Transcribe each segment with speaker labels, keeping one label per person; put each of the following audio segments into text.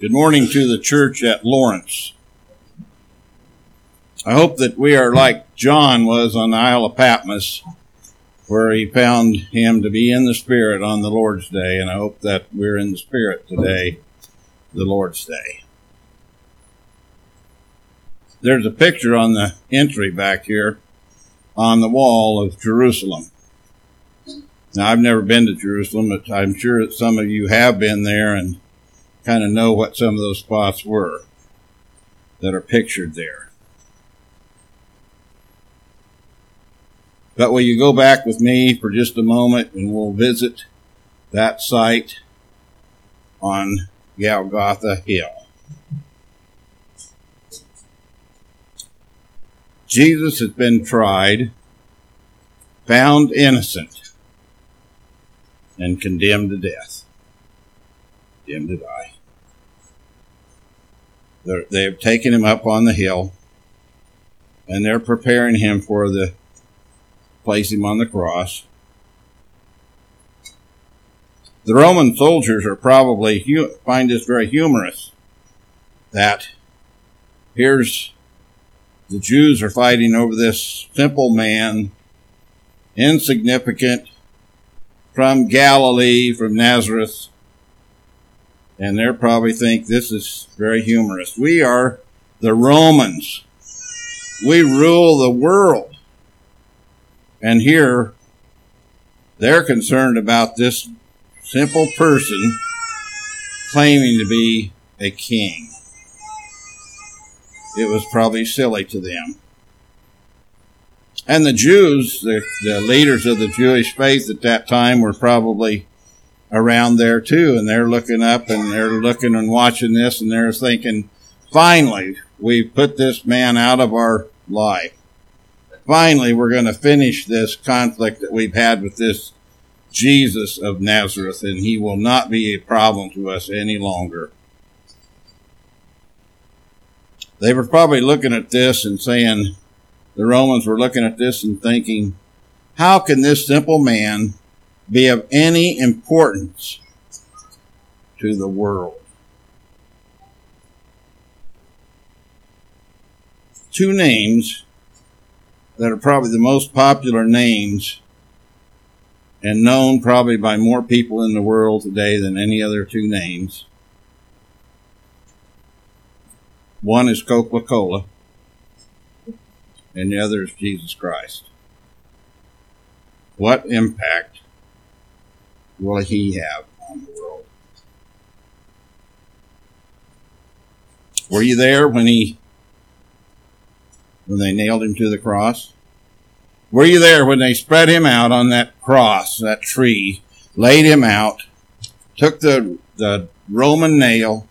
Speaker 1: Good morning to the church at Lawrence. I hope that we are like John was on the Isle of Patmos, where he found him to be in the Spirit on the Lord's Day, and I hope that we're in the Spirit today, the Lord's Day. There's a picture on the entry back here on the wall of Jerusalem. Now, I've never been to Jerusalem, but I'm sure that some of you have been there and kind of know what some of those spots were that are pictured there. But will you go back with me for just a moment and we'll visit that site on Golgotha Hill. Jesus has been tried, found innocent, and condemned to death. Condemned to die. They've taken him up on the hill and they're preparing him for the place him on the cross. The Roman soldiers are probably find this very humorous that here's the Jews are fighting over this simple man, insignificant, from Galilee, from Nazareth, and they'll probably think this is very humorous. We are the Romans. We rule the world. And here, they're concerned about this simple person claiming to be a king. It was probably silly to them. And the Jews, the, the leaders of the Jewish faith at that time, were probably around there too, and they're looking up and they're looking and watching this, and they're thinking, finally, we've put this man out of our life. Finally, we're going to finish this conflict that we've had with this Jesus of Nazareth, and he will not be a problem to us any longer. They were probably looking at this and saying, the Romans were looking at this and thinking, how can this simple man be of any importance to the world. Two names that are probably the most popular names and known probably by more people in the world today than any other two names. One is Coca Cola, and the other is Jesus Christ. What impact will he have on the world? Were you there when he when they nailed him to the cross? Were you there when they spread him out on that cross, that tree, laid him out, took the the Roman nail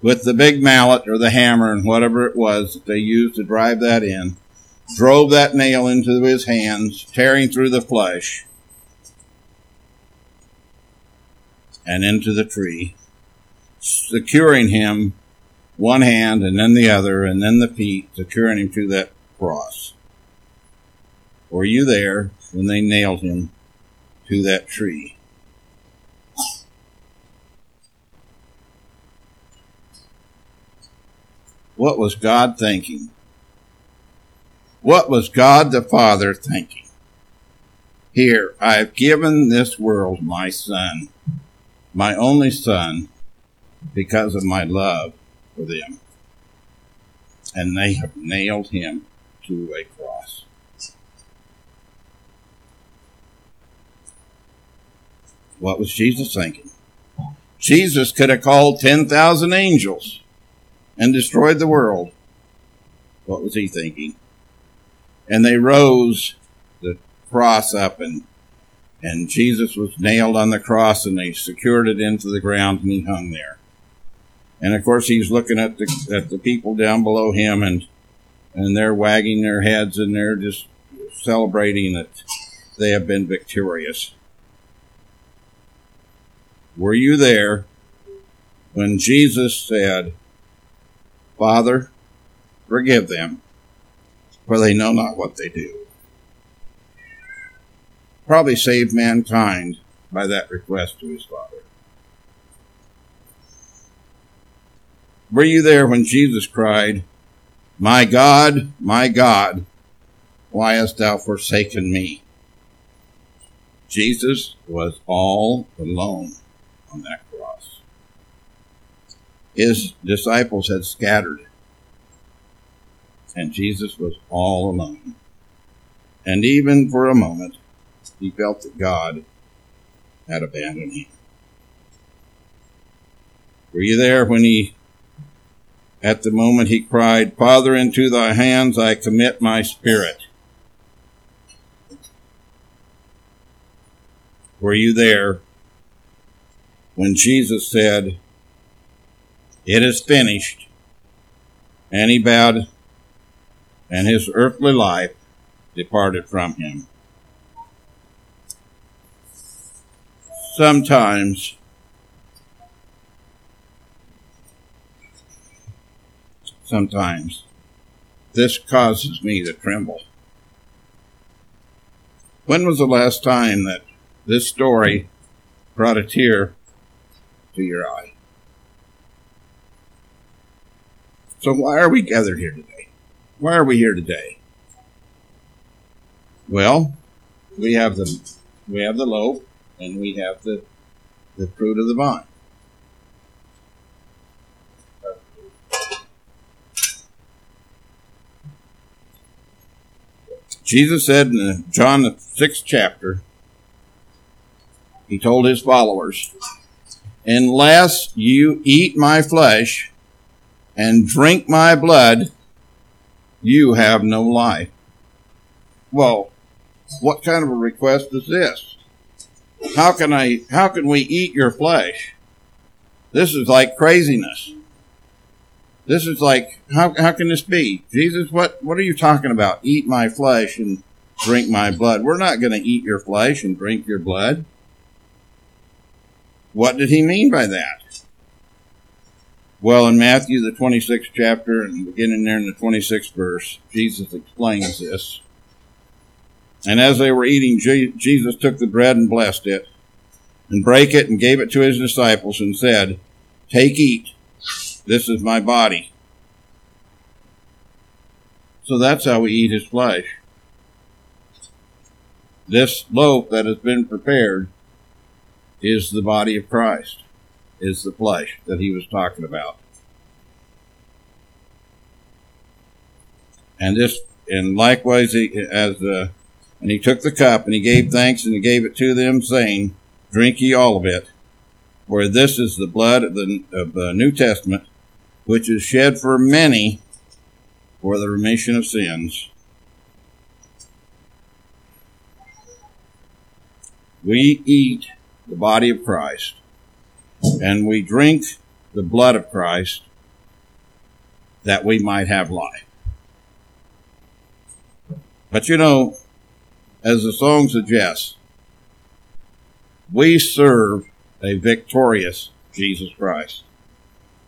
Speaker 1: with the big mallet or the hammer and whatever it was that they used to drive that in, drove that nail into his hands, tearing through the flesh, and into the tree, securing him one hand and then the other and then the feet, securing him to that cross. Were you there when they nailed him to that tree? What was God thinking? What was God the Father thinking? Here, I have given this world my Son my only son because of my love for them. And they have nailed him to a cross. What was Jesus thinking? Jesus could have called 10,000 angels and destroyed the world. What was he thinking? And they rose the cross up and and Jesus was nailed on the cross and they secured it into the ground and he hung there. And of course he's looking at the at the people down below him and and they're wagging their heads and they're just celebrating that they have been victorious. Were you there when Jesus said, Father, forgive them, for they know not what they do? Probably saved mankind by that request to his Father. Were you there when Jesus cried, My God, my God, why hast thou forsaken me? Jesus was all alone on that cross. His disciples had scattered, and Jesus was all alone. And even for a moment, he felt that God had abandoned him. Were you there when he, at the moment he cried, Father, into thy hands I commit my spirit? Were you there when Jesus said, It is finished? And he bowed, and his earthly life departed from him. Sometimes sometimes this causes me to tremble. When was the last time that this story brought a tear to your eye. So, why are we gathered here today? Why are we here today? Well, we have the we have the loaf and we have the the fruit of the vine. Jesus said in John the sixth chapter, he told his followers, Unless you eat my flesh and drink my blood, you have no life. Well, what kind of a request is this? How can I, how can we eat your flesh? This is like craziness. This is like, how, how can this be? Jesus, what, what are you talking about? Eat my flesh and drink my blood. We're not going to eat your flesh and drink your blood. What did he mean by that? Well, in Matthew, the 26th chapter, and beginning there in the 26th verse, Jesus explains this. And as they were eating, Jesus took the bread and blessed it, and brake it and gave it to his disciples, and said, Take, eat. This is my body. So that's how we eat his flesh. This loaf that has been prepared is the body of Christ, is the flesh that he was talking about. And this, and likewise, as uh, and he took the cup and he gave thanks and he gave it to them, saying, "Drink ye all of it, for this is the blood of the, of the New Testament, which is shed for many for the remission of sins." We eat the body of Christ, and we drink the blood of Christ that we might have life. But you know, as the song suggests, we serve a victorious Jesus Christ.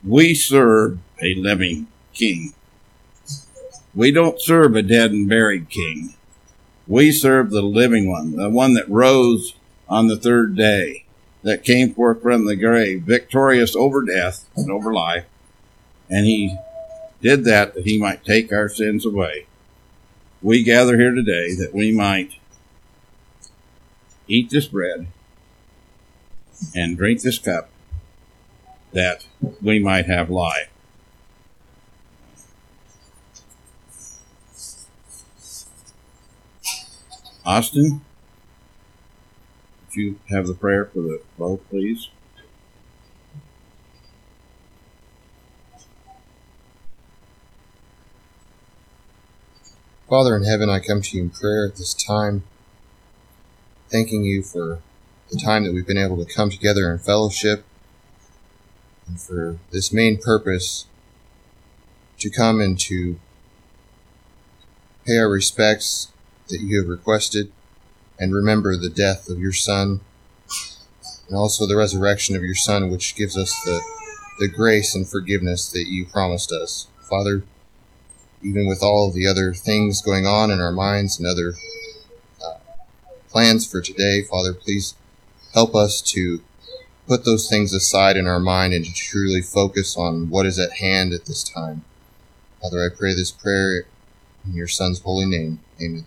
Speaker 1: We serve a living King. We don't serve a dead and buried King. We serve the living one, the one that rose on the third day that came forth from the grave, victorious over death and over life. And he did that that he might take our sins away. We gather here today that we might eat this bread and drink this cup that we might have life. Austin? Would you have the prayer for the both, please?
Speaker 2: Father in heaven, I come to you in prayer at this time, thanking you for the time that we've been able to come together in fellowship and for this main purpose to come and to pay our respects that you have requested and remember the death of your Son and also the resurrection of your Son, which gives us the, the grace and forgiveness that you promised us. Father, even with all the other things going on in our minds and other plans for today, Father, please help us to put those things aside in our mind and to truly focus on what is at hand at this time. Father, I pray this prayer in your Son's holy name. Amen.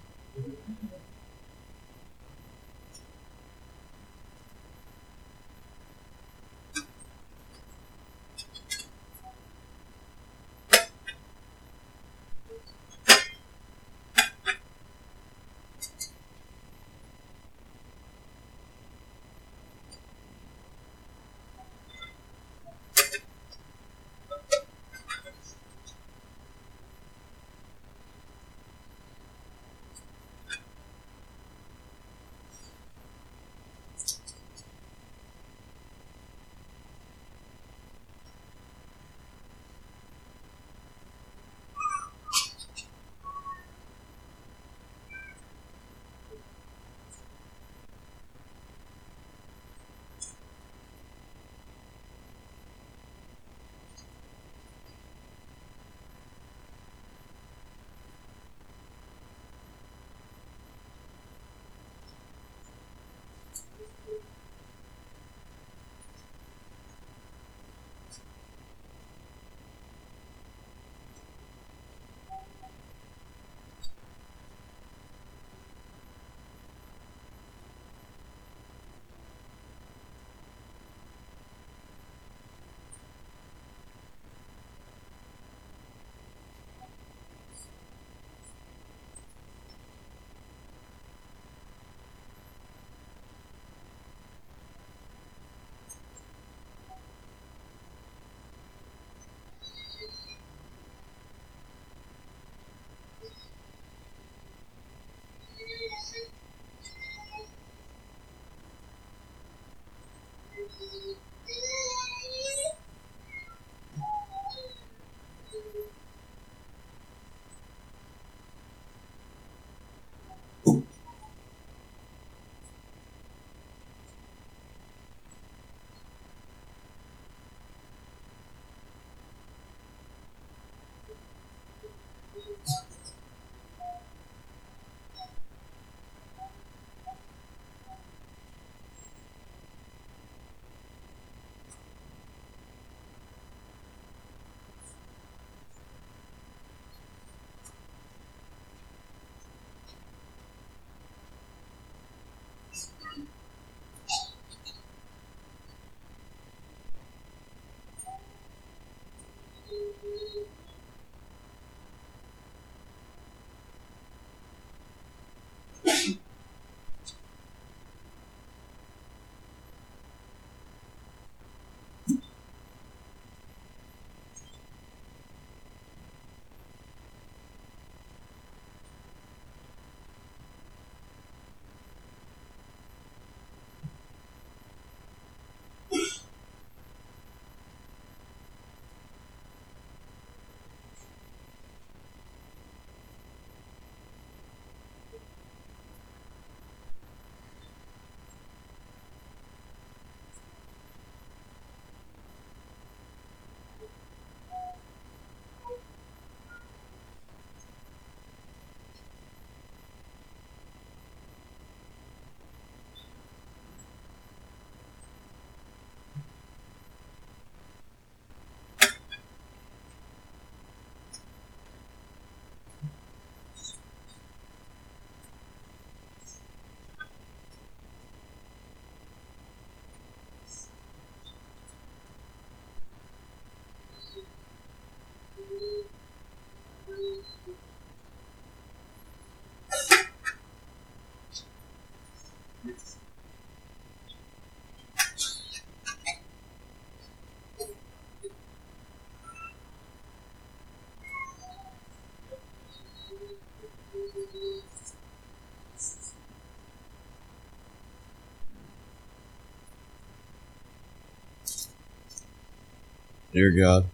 Speaker 3: Dear God,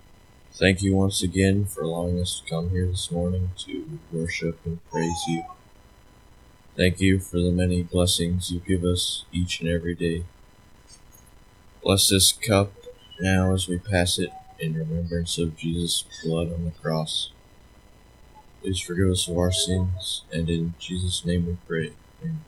Speaker 3: thank you once again for allowing us to come here this morning to worship and praise you. Thank you for the many blessings you give us each and every day. Bless this cup now as we pass it in remembrance of Jesus' blood on the cross. Please forgive us of our sins, and in Jesus' name we pray. Amen.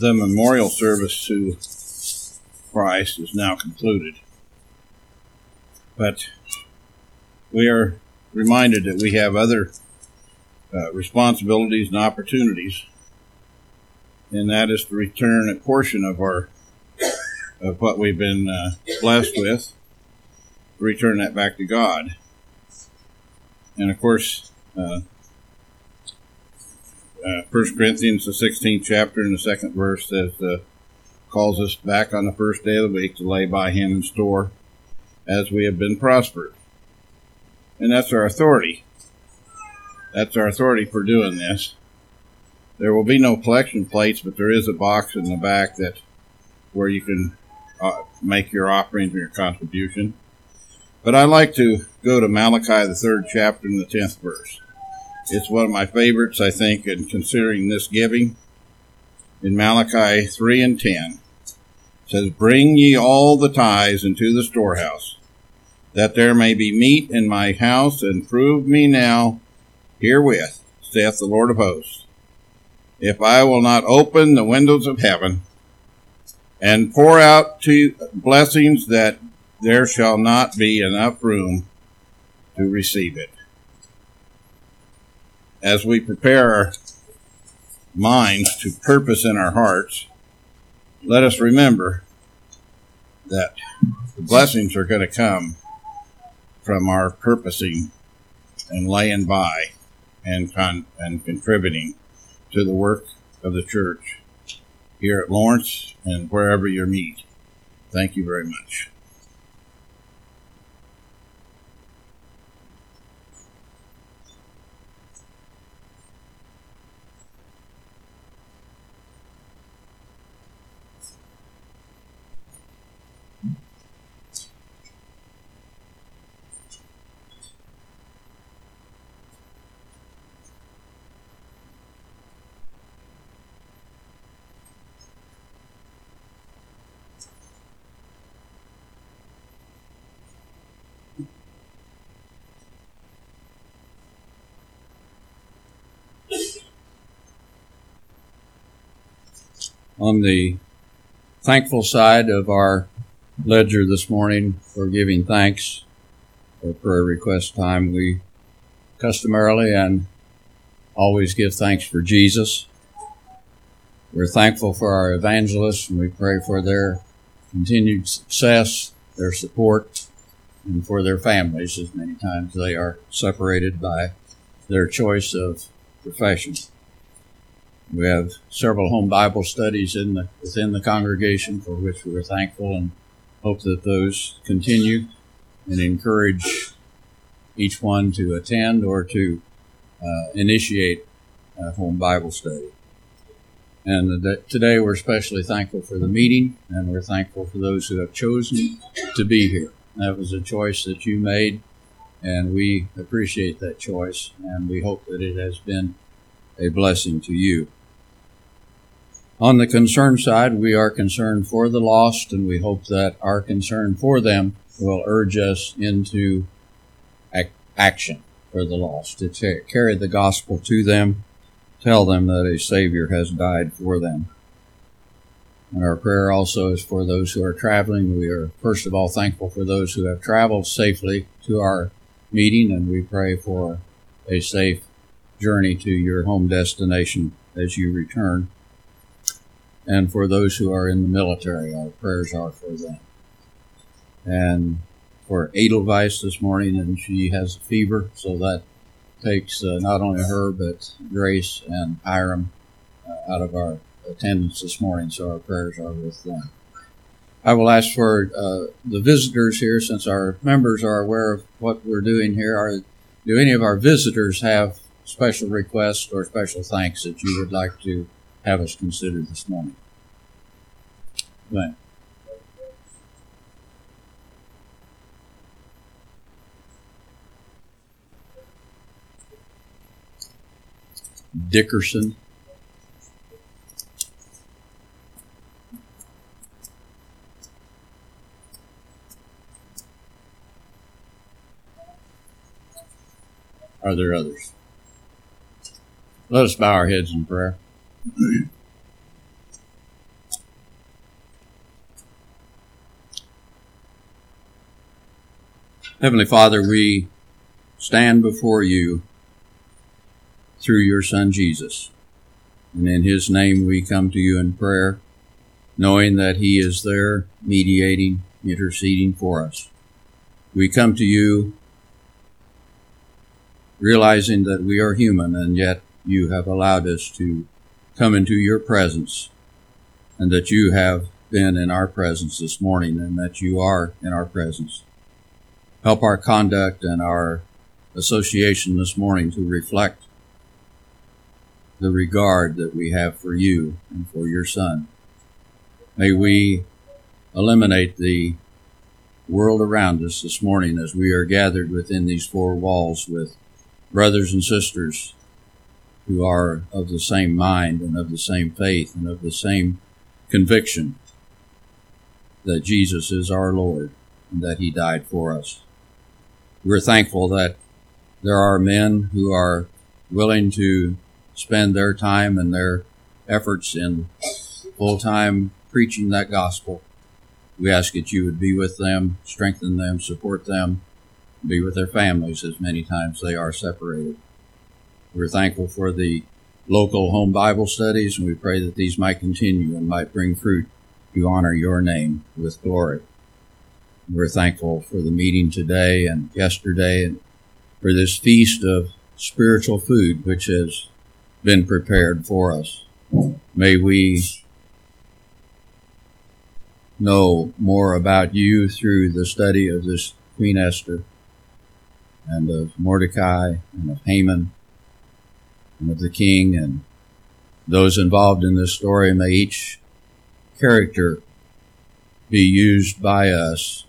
Speaker 1: The memorial service to Christ is now concluded. But we are reminded that we have other uh, responsibilities and opportunities, and that is to return a portion of our of what we've been uh, blessed with, return that back to God. And of course, uh, 1 Corinthians, the 16th chapter, and the second verse says, uh, calls us back on the first day of the week to lay by Him in store as we have been prospered. And that's our authority. That's our authority for doing this. There will be no collection plates, but there is a box in the back that where you can uh, make your offerings and your contribution. But I like to go to Malachi, the third chapter, and the tenth verse. It's one of my favorites, I think, in considering this giving. In Malachi 3 and 10, it says, Bring ye all the tithes into the storehouse, that there may be meat in my house, and prove me now herewith, saith the Lord of hosts, if I will not open the windows of heaven and pour out to blessings that there shall not be enough room to receive it as we prepare our minds to purpose in our hearts, let us remember that the blessings are going to come from our purposing and laying by and con- and contributing to the work of the church here at Lawrence and wherever you meet. Thank you very much.
Speaker 4: On the thankful side of our ledger this morning for giving thanks for prayer request time. We customarily and always give thanks for Jesus. We're thankful for our evangelists and we pray for their continued success, their support, and for their families as many times they are separated by their choice of profession. We have several home Bible studies in the, within the congregation for which we are thankful and hope that those continue and encourage each one to attend or to uh, initiate a home Bible study. And today we're especially thankful for the meeting and we're thankful for those who have chosen to be here. That was a choice that you made and we appreciate that choice and we hope that it has been a blessing to you. On the concern side, we are concerned for the lost, and we hope that our concern for them will urge us into ac- action for the lost, to t- carry the gospel to them, tell them that a Savior has died for them. And our prayer also is for those who are traveling. We are, first of all, thankful for those who have traveled safely to our meeting, and we pray for a safe journey to your home destination as you return and for those who are in the military. Our prayers are for them. And for Edelweiss this morning, and she has a fever, so that takes uh, not only her but Grace and Hiram uh, out of our attendance this morning. So our prayers are with them. I will ask for uh, the visitors here, since our members are aware of what we're doing here. Are do any of our visitors have special requests or special thanks that you would like to have us consider this morning? Right. Dickerson. Are there others? Let us bow our heads in prayer. Heavenly Father, we stand before you through your Son Jesus. And in his name we come to you in prayer, knowing that he is there mediating, interceding for us. We come to you realizing that we are human and yet you have allowed us to come into your presence and that you have been in our presence this morning and that you are in our presence help our conduct and our association this morning to reflect the regard that we have for you and for your son. May we eliminate the world around us this morning as we are gathered within these four walls with brothers and sisters who are of the same mind and of the same faith and of the same conviction that Jesus is our Lord and that he died for us we're thankful that there are men who are willing to spend their time and their efforts in full time preaching that gospel. We ask that you would be with them, strengthen them, support them, be with their families as many times they are separated. We're thankful for the local home Bible studies, and we pray that these might continue and might bring fruit to honor your name with glory. We're thankful for the meeting today and yesterday and for this feast of spiritual food which has been prepared for us. May we know more about you through the study of this Queen Esther and of Mordecai and of Haman the king and those involved in this story. May each character be used by us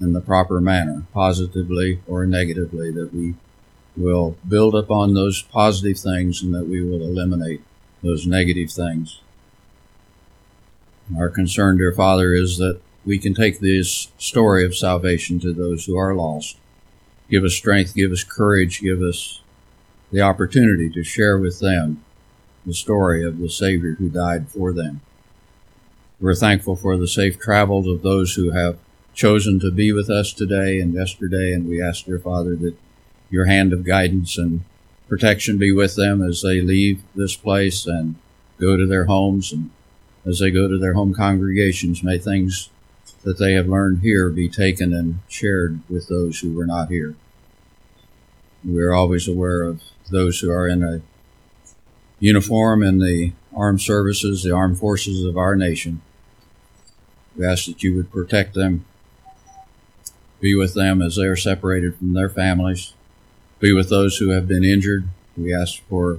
Speaker 4: in the proper manner, positively or negatively, that we will build upon those positive things and that we will eliminate those negative things. Our concern, dear Father, is that we can take this story of salvation to those who are lost. Give us strength, give us courage, give us the opportunity to share with them the story of the Savior who died for them. We're thankful for the safe travels of those who have chosen to be with us today and yesterday, and we ask, dear Father, that your hand of guidance and protection be with them as they leave this place and go to their homes and as they go to their home congregations. May things that they have learned here be taken and shared with those who were not here. We are always aware of those who are in a uniform in the armed services, the armed forces of our nation. We ask that you would protect them be with them as they are separated from their families. Be with those who have been injured. We ask for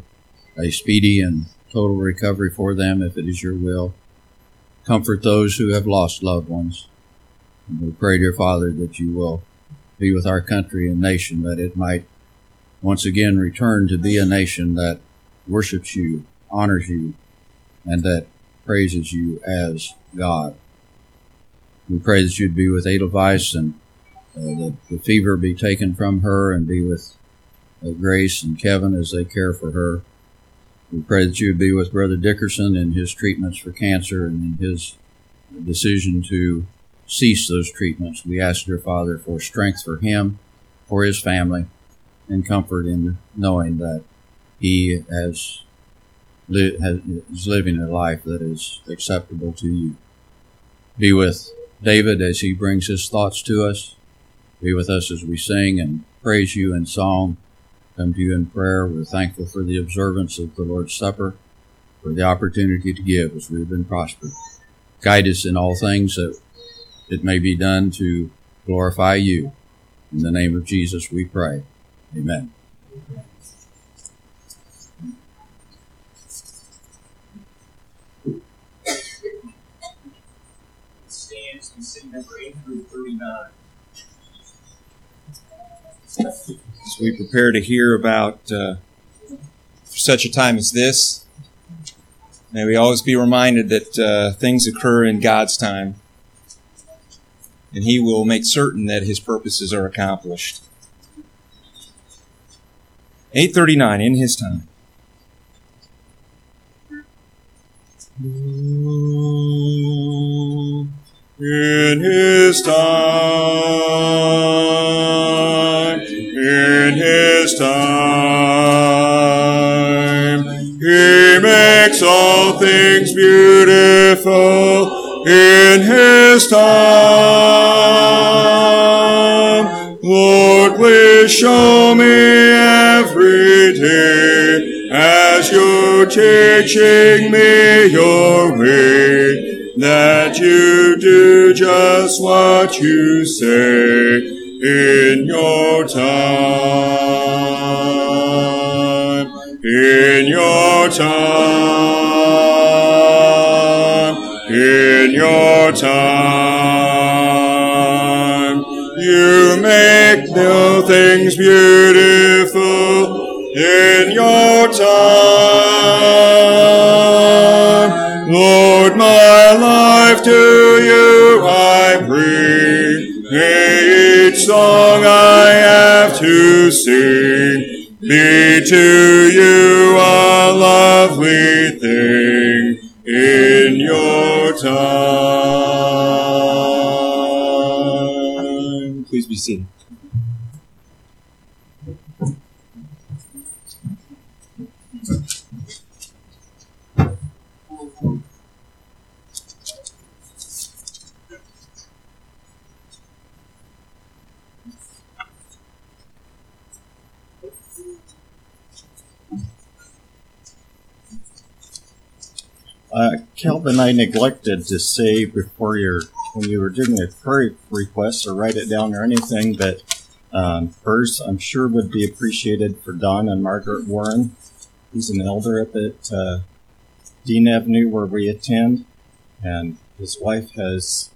Speaker 4: a speedy and total recovery for them if it is your will. Comfort those who have lost loved ones. And we pray, dear Father, that you will be with our country and nation, that it might once again return to be a nation that worships you, honors you, and that praises you as God. We pray that you'd be with Edelweiss and uh, the, the fever be taken from her and be with uh, Grace and Kevin as they care for her. We pray that you would be with Brother Dickerson in his treatments for cancer and in his decision to cease those treatments. We ask, dear Father, for strength for him, for his family, and comfort in knowing that he has, li- has is living a life that is acceptable to you. Be with David as he brings his thoughts to us. Be with us as we sing and praise you in song. Come to you in prayer. We're thankful for the observance of the Lord's Supper, for the opportunity to give as we've been prospered. Guide us in all things that it may be done to glorify you. In the name of Jesus we pray. Amen.
Speaker 5: Stands and sing number 839
Speaker 6: as we prepare to hear about uh, such a time as this, may we always be reminded that uh, things occur in God's time, and He will make certain that His purposes are accomplished. 839 in His time. In His time
Speaker 7: in His time. He makes all things beautiful in His time. Lord, please show me every day as you're teaching me your way that you do just what you say in your time. In your time. In your time. New things beautiful in your time. Lord, my life to you I bring. May each song I have to sing be to you a lovely thing in your time.
Speaker 6: Please be seated.
Speaker 8: Kelvin, I neglected to say before your when you were doing a prayer request or write it down or anything, but um, first I'm sure would be appreciated for Don and Margaret Warren. He's an elder up at uh, Dean Avenue where we attend, and his wife has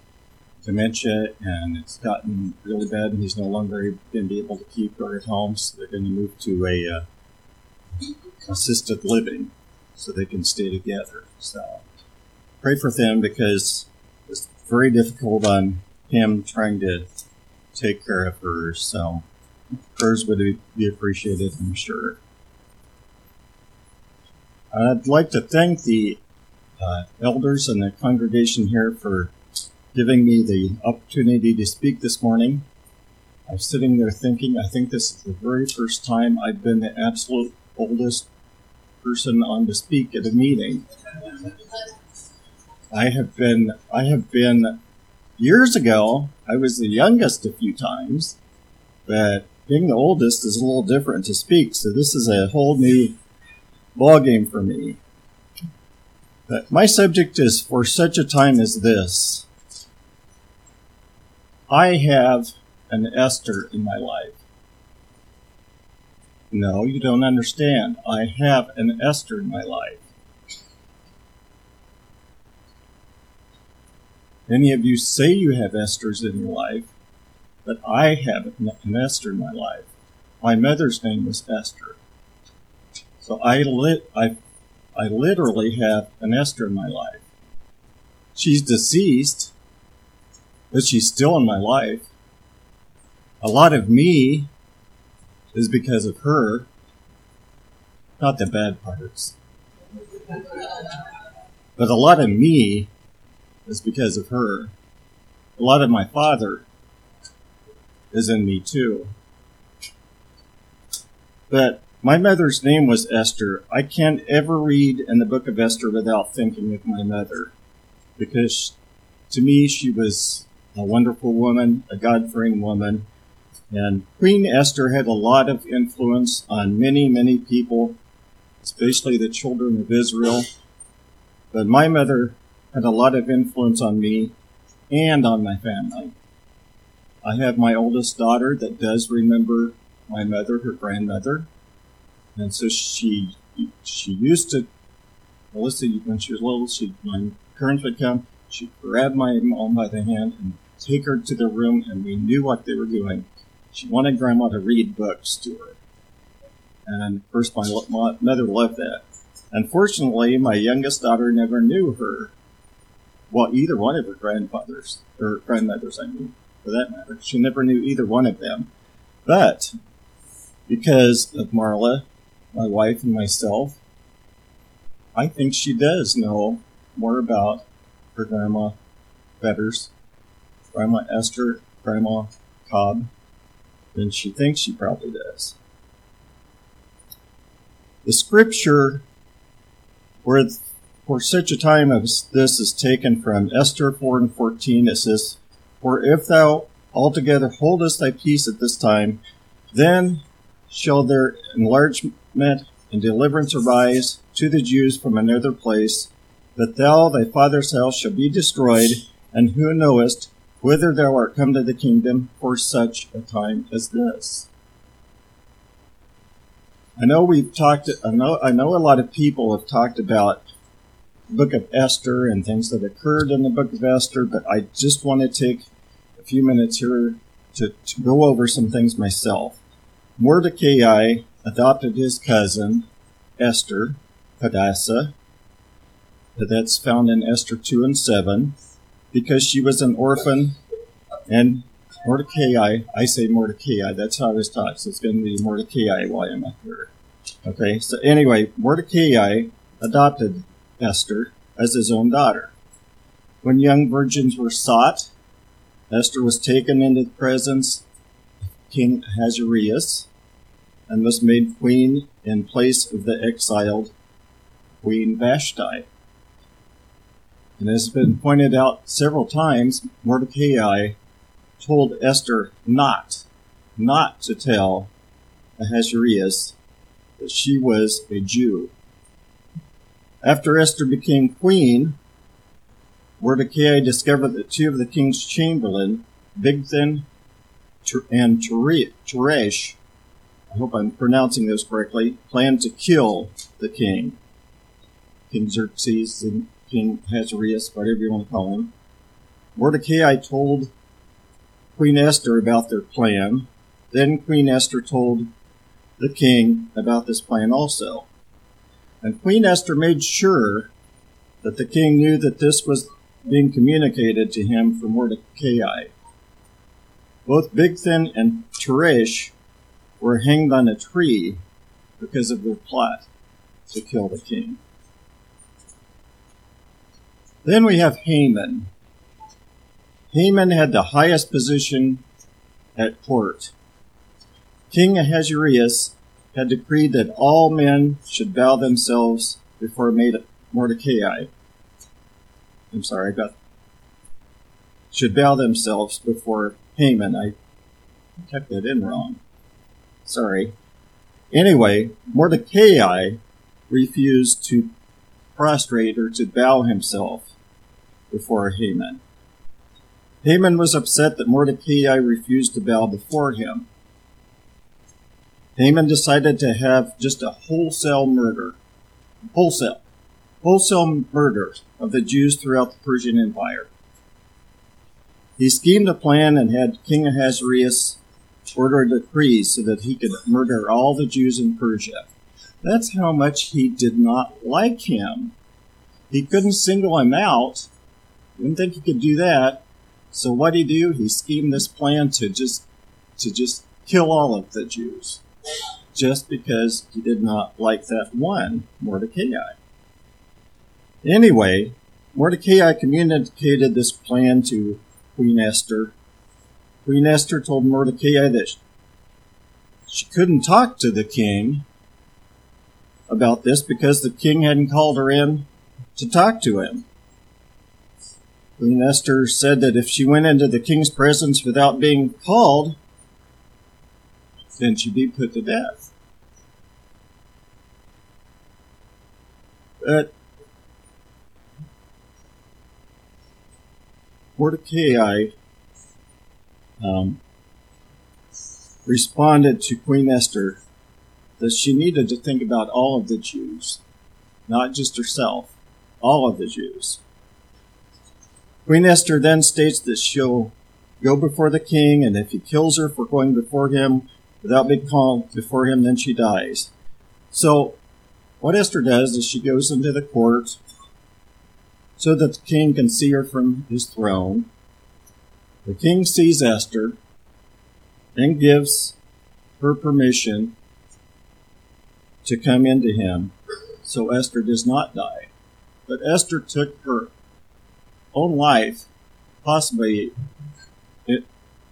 Speaker 8: dementia and it's gotten really bad, and he's no longer going to be able to keep her at home, so they're going to move to a uh, assisted living so they can stay together. So pray for them because it's very difficult on him trying to take care of her. So prayers would be appreciated, I'm sure. I'd like to thank the uh, elders and the congregation here for giving me the opportunity to speak this morning. I'm sitting there thinking, I think this is the very first time I've been the absolute oldest person on to speak at a meeting. I have been, I have been, years ago, I was the youngest a few times, but being the oldest is a little different to speak, so this is a whole new ballgame for me. But my subject is for such a time as this. I have an Esther in my life. No, you don't understand. I have an Esther in my life. Many of you say you have Esthers in your life, but I have an Esther in my life. My mother's name was Esther. So I lit I I literally have an Esther in my life. She's deceased, but she's still in my life. A lot of me is because of her, not the bad parts. But a lot of me is because of her. A lot of my father is in me too. But my mother's name was Esther. I can't ever read in the book of Esther without thinking of my mother because to me she was a wonderful woman, a God fearing woman. And Queen Esther had a lot of influence on many, many people, especially the children of Israel. But my mother had a lot of influence on me and on my family. I have my oldest daughter that does remember my mother, her grandmother. And so she she used to Melissa when she was little, she my parents would come, she'd grab my mom by the hand and take her to the room and we knew what they were doing. She wanted grandma to read books to her. And of course my, my mother loved that. Unfortunately, my youngest daughter never knew her. Well, either one of her grandfathers, or grandmothers, I mean, for that matter. She never knew either one of them. But because of Marla, my wife, and myself, I think she does know more about her grandma Fetters, Grandma Esther, Grandma Cobb, than she thinks she probably does. The scripture where for such a time as this is taken from Esther 4 and 14. It says, For if thou altogether holdest thy peace at this time, then shall their enlargement and deliverance arise to the Jews from another place, that thou, thy father's house, shall be destroyed, and who knowest whither thou art come to the kingdom for such a time as this. I know we've talked. I know. I know a lot of people have talked about book of Esther and things that occurred in the book of Esther, but I just want to take a few minutes here to, to go over some things myself. Mordecai adopted his cousin, Esther, Hadassah, that's found in Esther 2 and 7, because she was an orphan, and Mordecai, I say Mordecai, that's how I was taught, so it's going to be Mordecai while I'm up here. Okay, so anyway, Mordecai adopted Esther as his own daughter. When young virgins were sought, Esther was taken into the presence of King Ahasuerus and was made queen in place of the exiled Queen Vashti. And as has been pointed out several times, Mordecai told Esther not, not to tell Ahasuerus that she was a Jew. After Esther became queen, Mordecai discovered that two of the king's chamberlain, Bigthan and Teresh, I hope I'm pronouncing those correctly, planned to kill the king. King Xerxes and King Ahasuerus, whatever you want to call him. Mordecai told Queen Esther about their plan. Then Queen Esther told the king about this plan also. And Queen Esther made sure that the king knew that this was being communicated to him from Mordecai. Both Bigthan and Teresh were hanged on a tree because of their plot to kill the king. Then we have Haman. Haman had the highest position at court. King Ahasuerus had decreed that all men should bow themselves before Mordecai. I'm sorry, I got should bow themselves before Haman. I kept that in wrong. Sorry. Anyway, Mordecai refused to prostrate or to bow himself before Haman. Haman was upset that Mordecai refused to bow before him. Haman decided to have just a wholesale murder, wholesale, wholesale murder of the Jews throughout the Persian Empire. He schemed a plan and had King Ahasuerus order a decree so that he could murder all the Jews in Persia. That's how much he did not like him. He couldn't single him out. Didn't think he could do that. So what did he do? He schemed this plan to just to just kill all of the Jews just because he did not like that one, Mordecai. Anyway, Mordecai communicated this plan to Queen Esther. Queen Esther told Mordecai that she couldn't talk to the king about this because the king hadn't called her in to talk to him. Queen Esther said that if she went into the king's presence without being called, then she'd be put to death. But Mordecai um, responded to Queen Esther that she needed to think about all of the Jews, not just herself, all of the Jews. Queen Esther then states that she'll go before the king, and if he kills her for going before him, without being called before him, then she dies. So, what Esther does is she goes into the court so that the king can see her from his throne. The king sees Esther and gives her permission to come into him, so Esther does not die. But Esther took her own life, possibly,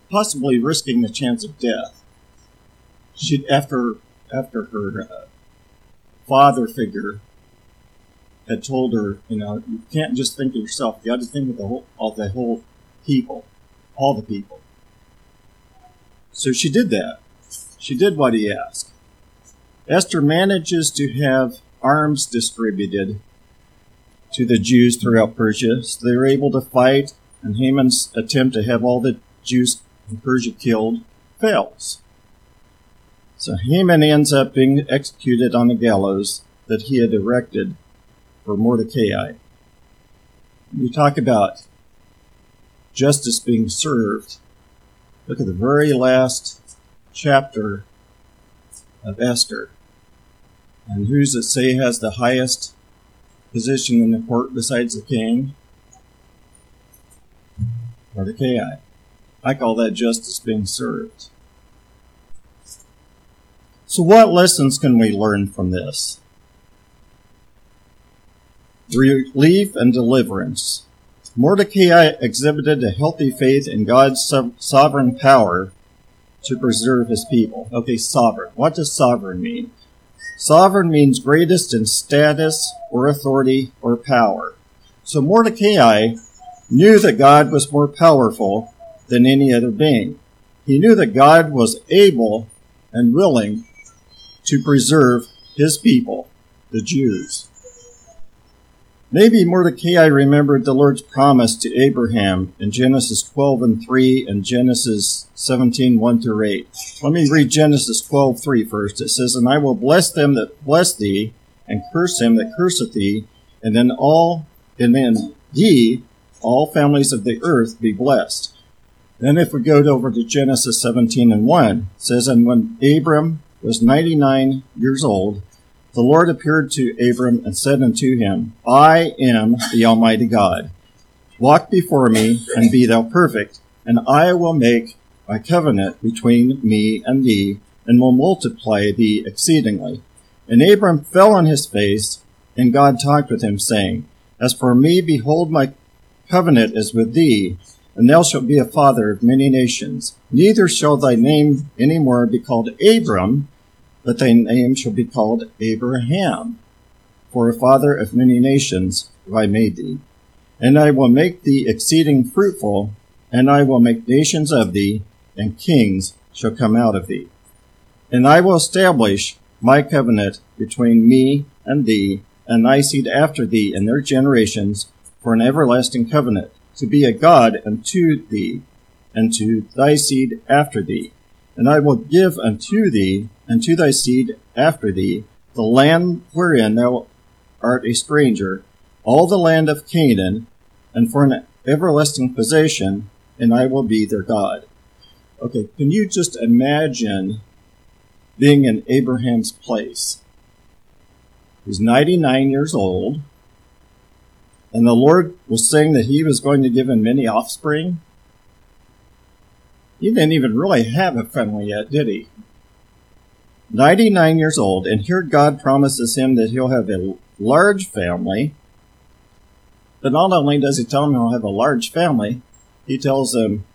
Speaker 8: possibly risking the chance of death she after after her uh, father figure had told her, you know, you can't just think of yourself. You got to think of the whole of the whole people, all the people. So she did that. She did what he asked. Esther manages to have arms distributed to the Jews throughout Persia, so they were able to fight, and Haman's attempt to have all the Jews in Persia killed fails. So Haman ends up being executed on the gallows that he had erected for Mordecai. You talk about justice being served. Look at the very last chapter of Esther. And who's it say has the highest position in the court besides the king? Mordecai. I call that justice being served. So, what lessons can we learn from this? Relief and deliverance. Mordecai exhibited a healthy faith in God's sovereign power to preserve his people. Okay, sovereign. What does sovereign mean? Sovereign means greatest in status or authority or power. So Mordecai knew that God was more powerful than any other being. He knew that God was able and willing to preserve his people, the Jews. Maybe Mordecai remembered the Lord's promise to Abraham in Genesis 12 and 3 and Genesis 17, 1 through 8. Let me read Genesis 12, 3 first. It says, And I will bless them that bless thee, and curse him that curseth thee, and then all, and then ye, all families of the earth, be blessed. Then if we go over to Genesis 17 and 1, it says, And when Abram was 99 years old, the Lord appeared to Abram and said unto him, I am the Almighty God. Walk before me and be thou perfect, and I will make my covenant between me and thee, and will multiply thee exceedingly. And Abram fell on his face, and God talked with him, saying, As for me, behold, my covenant is with thee, and thou shalt be a father of many nations. Neither shall thy name any more be called Abram, but thy name shall be called Abraham, for a father of many nations have I made thee. And I will make thee exceeding fruitful, and I will make nations of thee, and kings shall come out of thee. And I will establish my covenant between me and thee, and thy seed after thee and their generations, for an everlasting covenant, to be a God unto thee, and to thy seed after thee. And I will give unto thee and to thy seed after thee the land wherein thou art a stranger, all the land of Canaan, and for an everlasting possession, and I will be their God. Okay, can you just imagine being in Abraham's place? He's 99 years old, and the Lord was saying that he was going to give him many offspring. He didn't even really have a family yet, did he? 99 years old, and here God promises him that he'll have a large family. But not only does he tell him he'll have a large family, he tells him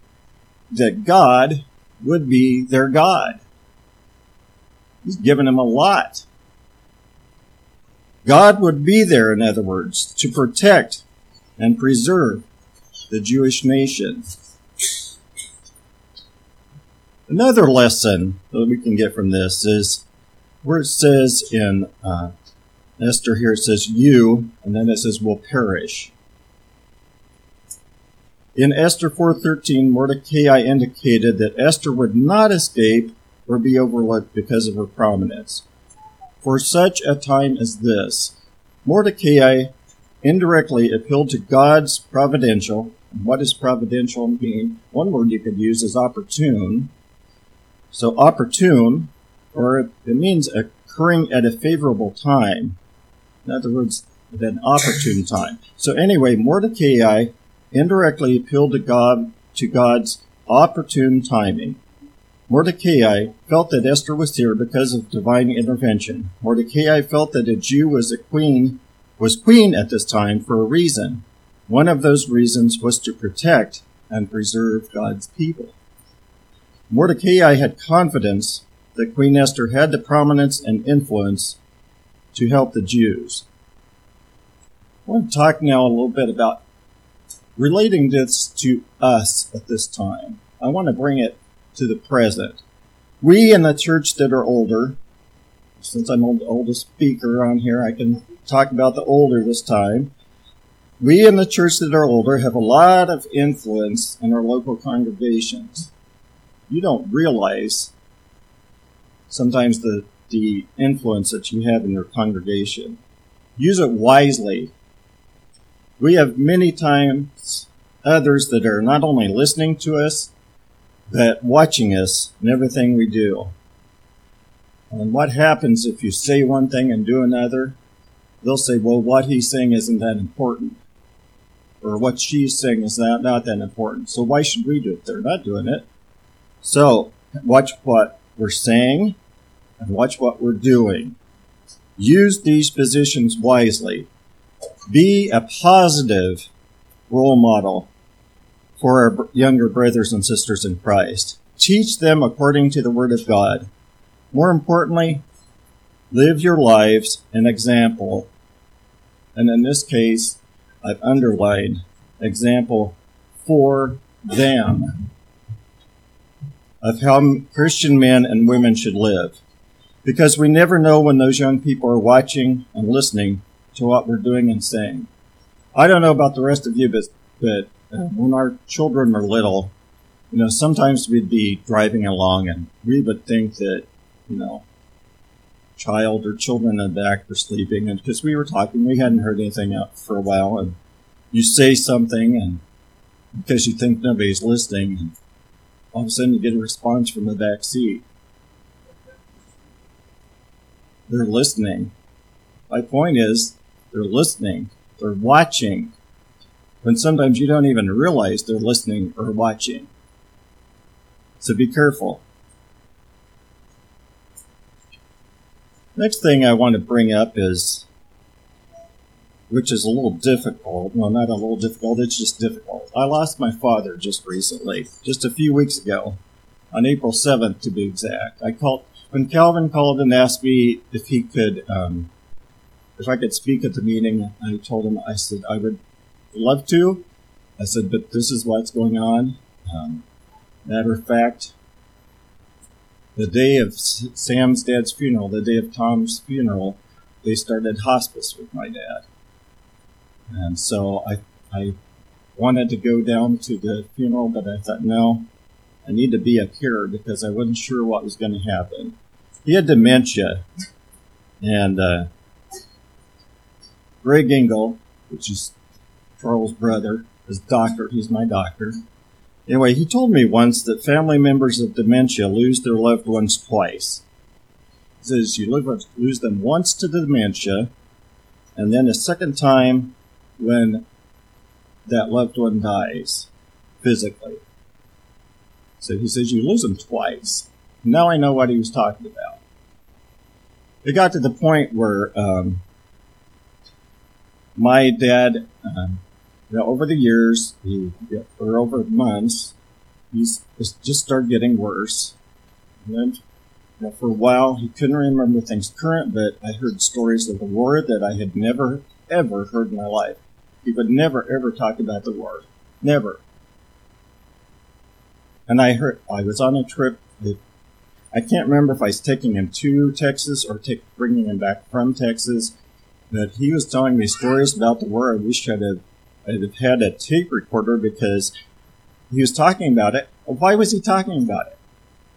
Speaker 8: that God would be their God. He's given him a lot. God would be there, in other words, to protect and preserve the Jewish nation. Another lesson that we can get from this is where it says in uh, Esther here, it says you, and then it says will perish. In Esther 4.13, Mordecai indicated that Esther would not escape or be overlooked because of her prominence. For such a time as this, Mordecai indirectly appealed to God's providential. what does providential mean? One word you could use is opportune so opportune, or it means occurring at a favorable time. In other words, at an opportune time. So anyway, Mordecai indirectly appealed to God to God's opportune timing. Mordecai felt that Esther was here because of divine intervention. Mordecai felt that a Jew was a queen was queen at this time for a reason. One of those reasons was to protect and preserve God's people. Mordecai had confidence that Queen Esther had the prominence and influence to help the Jews. I want to talk now a little bit about relating this to us at this time. I want to bring it to the present. We in the church that are older, since I'm the oldest speaker on here, I can talk about the older this time. We in the church that are older have a lot of influence in our local congregations. You don't realize sometimes the, the influence that you have in your congregation. Use it wisely. We have many times others that are not only listening to us, but watching us in everything we do. And what happens if you say one thing and do another? They'll say, well, what he's saying isn't that important. Or what she's saying is not, not that important. So why should we do it? They're not doing it. So watch what we're saying and watch what we're doing. Use these positions wisely. Be a positive role model for our younger brothers and sisters in Christ. Teach them according to the Word of God. More importantly, live your lives an example. And in this case, I've underlined example for them of how Christian men and women should live. Because we never know when those young people are watching and listening to what we're doing and saying. I don't know about the rest of you, but, but uh, when our children are little, you know, sometimes we'd be driving along and we would think that, you know, child or children in the back were sleeping and because we were talking, we hadn't heard anything out for a while and you say something and because you think nobody's listening and all of a sudden you get a response from the back seat. They're listening. My point is, they're listening. They're watching when sometimes you don't even realize they're listening or watching. So be careful. Next thing I want to bring up is, which is a little difficult. Well, not a little difficult, it's just difficult. I lost my father just recently, just a few weeks ago, on April 7th to be exact. I called, when Calvin called and asked me if he could, um, if I could speak at the meeting, I told him, I said, I would love to. I said, but this is what's going on. Um, matter of fact, the day of Sam's dad's funeral, the day of Tom's funeral, they started hospice with my dad. And so I, I wanted to go down to the funeral, but I thought, no, I need to be up here because I wasn't sure what was going to happen. He had dementia. And uh, Greg Engel, which is Charles' brother, is doctor. He's my doctor. Anyway, he told me once that family members of dementia lose their loved ones twice. He says you lose them once to dementia, and then a second time when that loved one dies physically. So he says you lose them twice. Now I know what he was talking about. It got to the point where um, my dad um, you know, over the years, he, or over months, he's just started getting worse. And then, you know, for a while, he couldn't remember things current, but I heard stories of the war that I had never, ever heard in my life. He would never, ever talk about the war. Never. And I heard, I was on a trip. That, I can't remember if I was taking him to Texas or take, bringing him back from Texas, but he was telling me stories about the war I wish I'd have I'd had a tape recorder because he was talking about it. Why was he talking about it?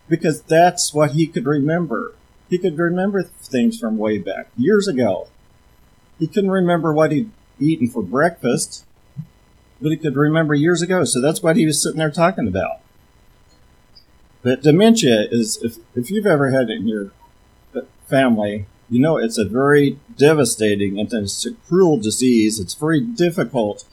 Speaker 8: Because that's what he could remember. He could remember things from way back, years ago. He couldn't remember what he'd eaten for breakfast, but he could remember years ago. So that's what he was sitting there talking about. But dementia is, if, if you've ever had it in your family, you know it's a very devastating and it's a cruel disease. It's very difficult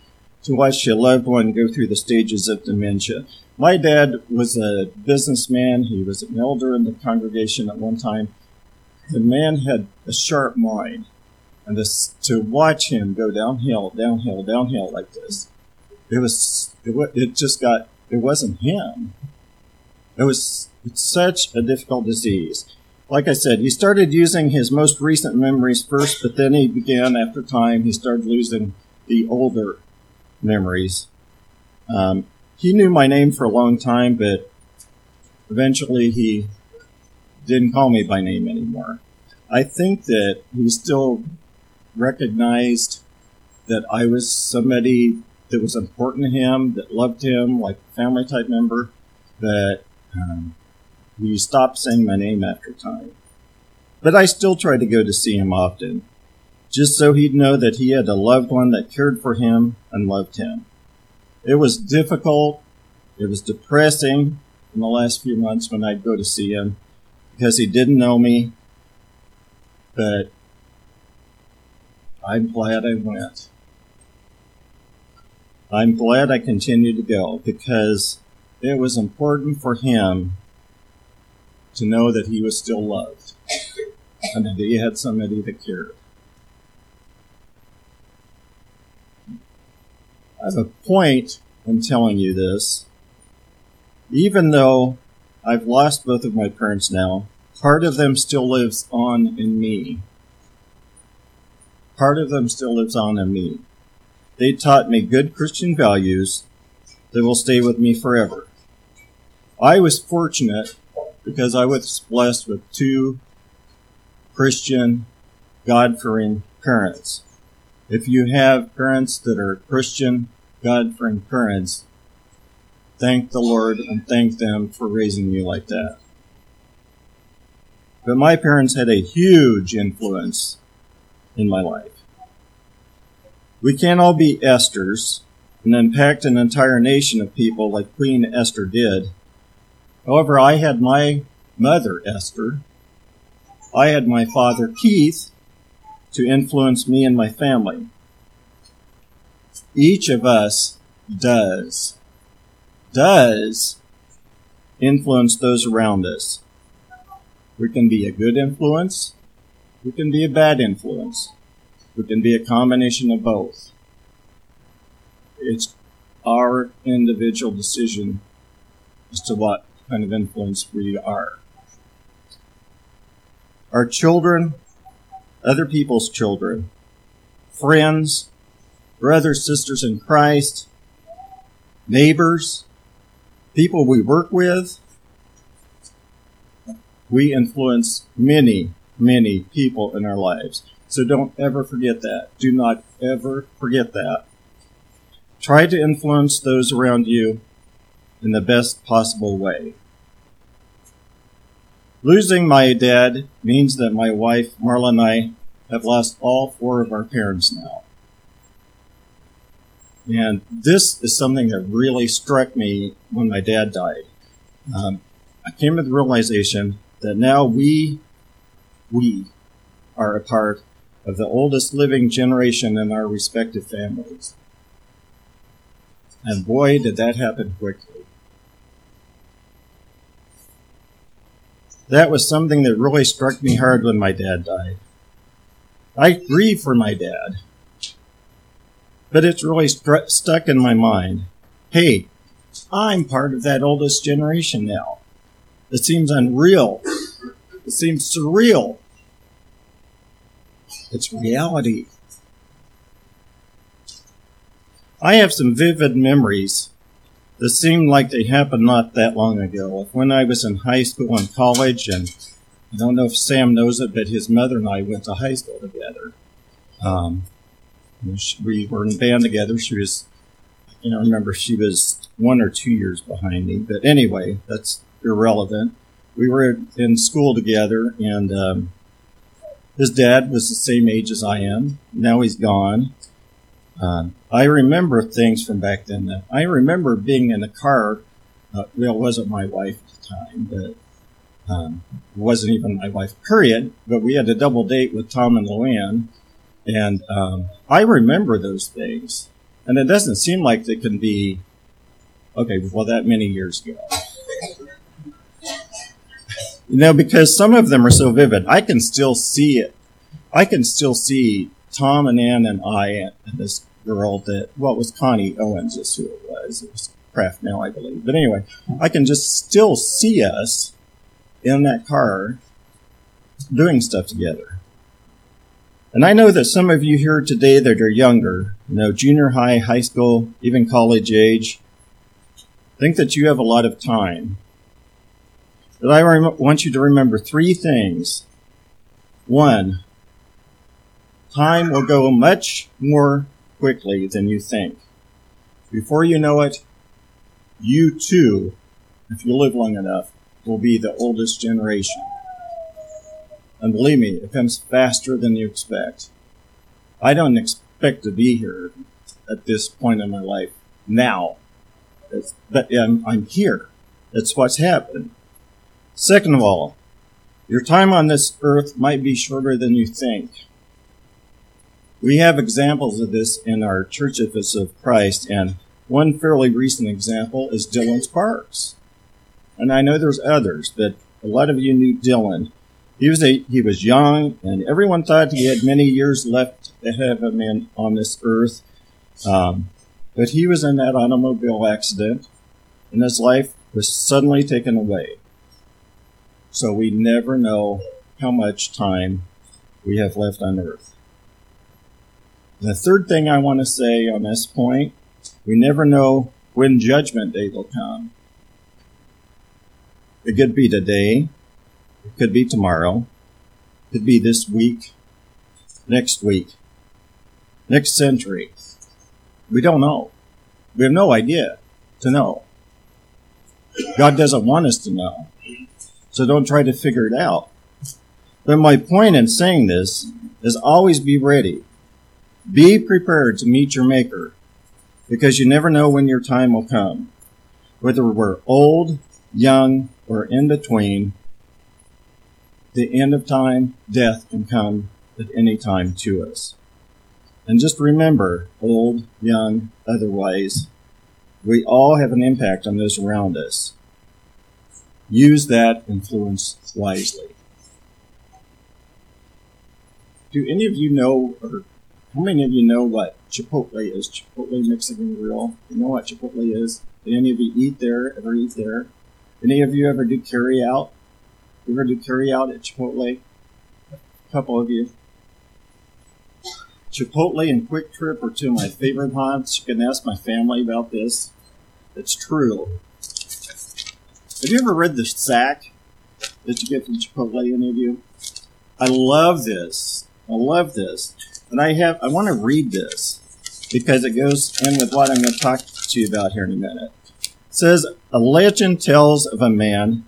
Speaker 8: to watch your loved one go through the stages of dementia. My dad was a businessman. He was an elder in the congregation at one time. The man had a sharp mind. And this, to watch him go downhill, downhill, downhill like this, it was, it, it just got, it wasn't him. It was, it's such a difficult disease. like I said, he started using his most recent memories first, but then he began, after time, he started losing the older memories. Um, he knew my name for a long time, but eventually he didn't call me by name anymore. I think that he still recognized that I was somebody that was important to him, that loved him, like a family type member, that um, he stopped saying my name after time. But I still tried to go to see him often, just so he'd know that he had a loved one that cared for him and loved him. It was difficult. It was depressing in the last few months when I'd go to see him because he didn't know me. But I'm glad I went. I'm glad I continued to go because it was important for him to know that he was still loved and that he had somebody that cared. I have a point in telling you this. Even though I've lost both of my parents now, part of them still lives on in me. Part of them still lives on in me. They taught me good Christian values that will stay with me forever. I was fortunate because I was blessed with two Christian, God fearing parents. If you have parents that are Christian, God fearing parents, thank the Lord and thank them for raising you like that. But my parents had a huge influence in my life. We can't all be Esther's and impact an entire nation of people like Queen Esther did. However, I had my mother, Esther. I had my father, Keith, to influence me and my family. Each of us does, does influence those around us. We can be a good influence. We can be a bad influence. We can be a combination of both. It's our individual decision as to what kind of influence we are. Our children, other people's children, friends, brothers, sisters in Christ, neighbors, people we work with, we influence many, many people in our lives. So don't ever forget that. Do not ever forget that. Try to influence those around you in the best possible way. Losing my dad means that my wife, Marla, and I have lost all four of our parents now. And this is something that really struck me when my dad died. Um, I came to the realization that now we, we are a part of the oldest living generation in our respective families. And boy, did that happen quickly. That was something that really struck me hard when my dad died. I grieve for my dad, but it's really stru- stuck in my mind. Hey, I'm part of that oldest generation now. It seems unreal. It seems surreal. It's reality. I have some vivid memories that seem like they happened not that long ago. When I was in high school and college, and I don't know if Sam knows it, but his mother and I went to high school together. Um, we were in a band together. She was, you know, remember she was one or two years behind me. But anyway, that's irrelevant. We were in school together, and um, his dad was the same age as I am. Now he's gone. Um, I remember things from back then. I remember being in a car. Uh, well, it wasn't my wife at the time, but um, wasn't even my wife, period. But we had a double date with Tom and Luann. And um, I remember those things. And it doesn't seem like they can be, okay, well, that many years ago. You know, because some of them are so vivid. I can still see it. I can still see Tom and Ann and I and this girl that, it was Connie Owens is who it was. It was Kraft now, I believe. But anyway, I can just still see us in that car doing stuff together. And I know that some of you here today that are younger, you know, junior high, high school, even college age, think that you have a lot of time. But I rem- want you to remember three things. One, time will go much more quickly than you think. Before you know it, you too, if you live long enough, will be the oldest generation. And believe me, it comes faster than you expect. I don't expect to be here at this point in my life now. It's, but I'm, I'm here. That's what's happened. Second of all, your time on this earth might be shorter than you think. We have examples of this in our Church of of Christ, and one fairly recent example is Dylan Sparks. And I know there's others, but a lot of you knew Dylan. He was a he was young, and everyone thought he had many years left ahead of him in, on this earth. Um, but he was in that automobile accident, and his life was suddenly taken away. So we never know how much time we have left on earth. The third thing I want to say on this point we never know when Judgment Day will come. It could be today, it could be tomorrow. It could be this week, next week, next century. We don't know. We have no idea to know. God doesn't want us to know. So don't try to figure it out. But my point in saying this is always be ready. Be prepared to meet your Maker because you never know when your time will come. Whether we're old, young, or in between, the end of time, death can come at any time to us. And just remember, old, young, otherwise, we all have an impact on those around us. Use that influence wisely. Do any of you know, or how many of you know what Chipotle is? Chipotle Mexican Grill. You know what Chipotle is? Did any of you eat there? Ever eat there? Any of you ever do carry out? You ever do carry out at Chipotle? A couple of you. Chipotle and QuikTrip are two of my favorite haunts. You can ask my family about this. It's true. Have you ever read the sack that you get from Chipotle, any of you? I love this. I love this. And I have I want to read this because it goes in with what I'm going to talk to you about here in a minute. It says a legend tells of a man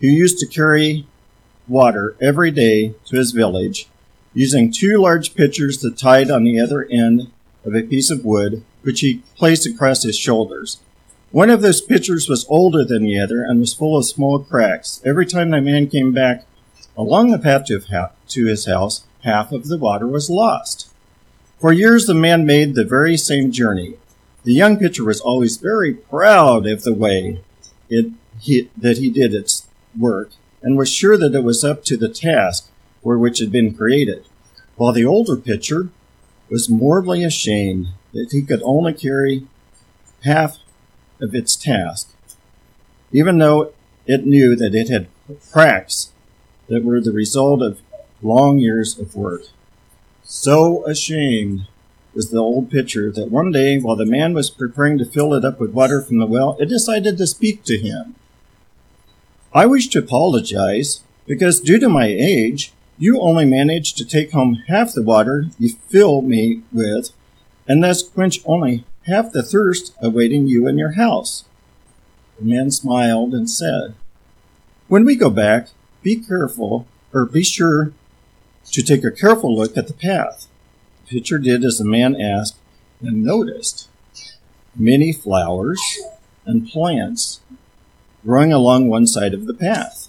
Speaker 8: who used to carry water every day to his village using two large pitchers that tied on the other end of a piece of wood, which he placed across his shoulders. One of those pitchers was older than the other and was full of small cracks. Every time the man came back along the path to his house, half of the water was lost. For years the man made the very same journey. The young pitcher was always very proud of the way it, he, that he did its work and was sure that it was up to the task for which it had been created, while the older pitcher was mortally ashamed that he could only carry half of its task, even though it knew that it had cracks that were the result of long years of work. So ashamed was the old pitcher that one day, while the man was preparing to fill it up with water from the well, it decided to speak to him. I wish to apologize because due to my age, you only managed to take home half the water you fill me with and thus quench only half the thirst awaiting you in your house. The man smiled and said, When we go back, be careful or be sure to take a careful look at the path. The pitcher did as the man asked and noticed many flowers and plants growing along one side of the path.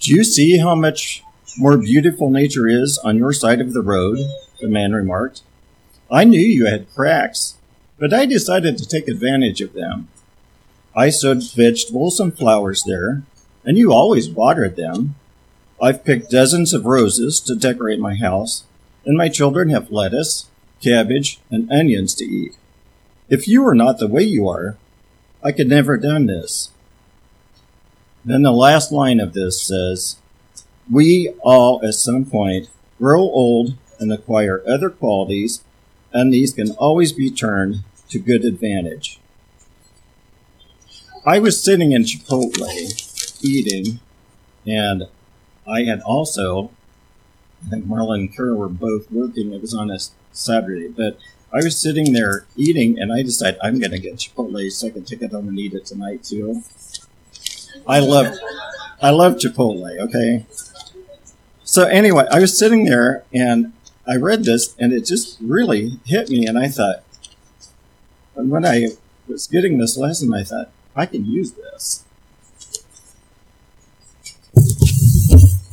Speaker 8: Do you see how much more beautiful nature is on your side of the road? The man remarked. I knew you had cracks, but I decided to take advantage of them. I sowed vegetables and flowers there, and you always watered them. I've picked dozens of roses to decorate my house, and my children have lettuce, cabbage, and onions to eat. If you were not the way you are, I could never have done this. Then the last line of this says, we all at some point grow old and acquire other qualities, and these can always be turned to good advantage. I was sitting in Chipotle eating, and I had also, I think Marlon and Kara were both working. It was on a Saturday, but I was sitting there eating, and I decided I'm going to get Chipotle so I can take it home and eat it tonight too. I love, I love Chipotle. Okay. So anyway, I was sitting there and I read this, and it just really hit me, and I thought, and when I was getting this lesson, I thought I can use this.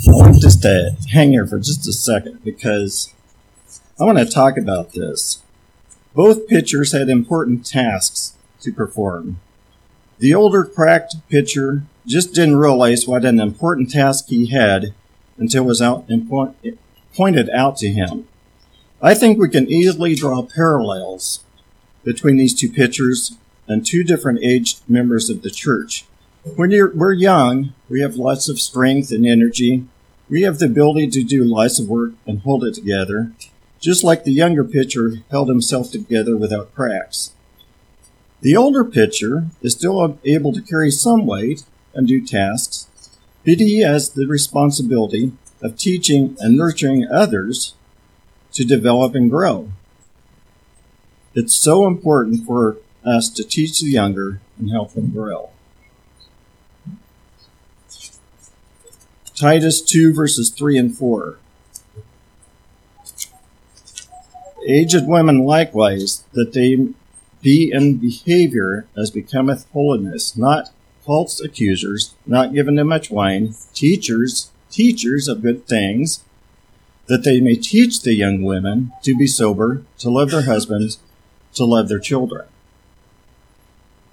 Speaker 8: I want just to hang here for just a second because I want to talk about this. Both pitchers had important tasks to perform. The older cracked pitcher just didn't realize what an important task he had until it was out pointed out to him. I think we can easily draw parallels between these two pitchers and two different aged members of the church. When we're young, we have lots of strength and energy. We have the ability to do lots of work and hold it together, just like the younger pitcher held himself together without cracks. The older pitcher is still able to carry some weight and do tasks, but he has the responsibility of teaching and nurturing others to develop and grow. It's so important for us to teach the younger and help them grow. Titus 2 verses 3 and 4. Aged women likewise, that they be in behavior as becometh holiness, not false accusers, not given to much wine, teachers, teachers of good things, that they may teach the young women to be sober, to love their husbands, to love their children.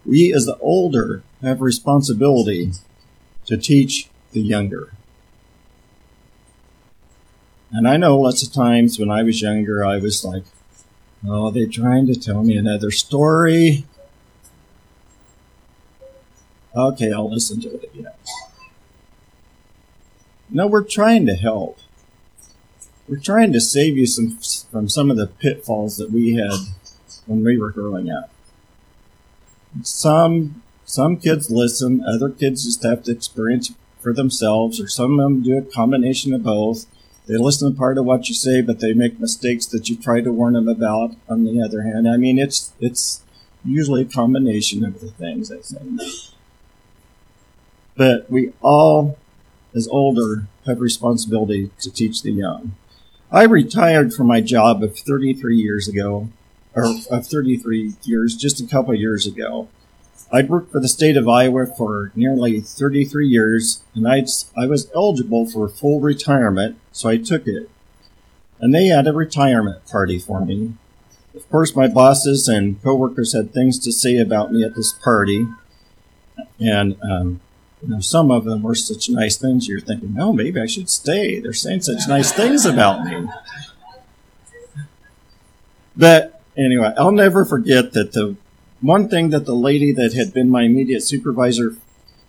Speaker 8: We, as the older, have responsibility to teach the younger. And I know lots of times when I was younger, I was like, oh, they're trying to tell me another story. Okay, I'll listen to it again. No, we're trying to help we're trying to save you some from some of the pitfalls that we had when we were growing up. Some some kids listen, other kids just have to experience for themselves, or some of them do a combination of both. They listen to part of what you say, but they make mistakes that you try to warn them about. On the other hand, I mean, it's it's usually a combination of the things I think. But we all, as older, have responsibility to teach the young. I retired from my job of 33 years ago, or of 33 years, just a couple years ago. I'd worked for the state of Iowa for nearly 33 years, and I'd, I was eligible for full retirement, so I took it. And they had a retirement party for me. Of course, my bosses and coworkers had things to say about me at this party, and um, you know, some of them were such nice things. You're thinking, oh, maybe I should stay. They're saying such nice things about me. But anyway, I'll never forget that the one thing that the lady that had been my immediate supervisor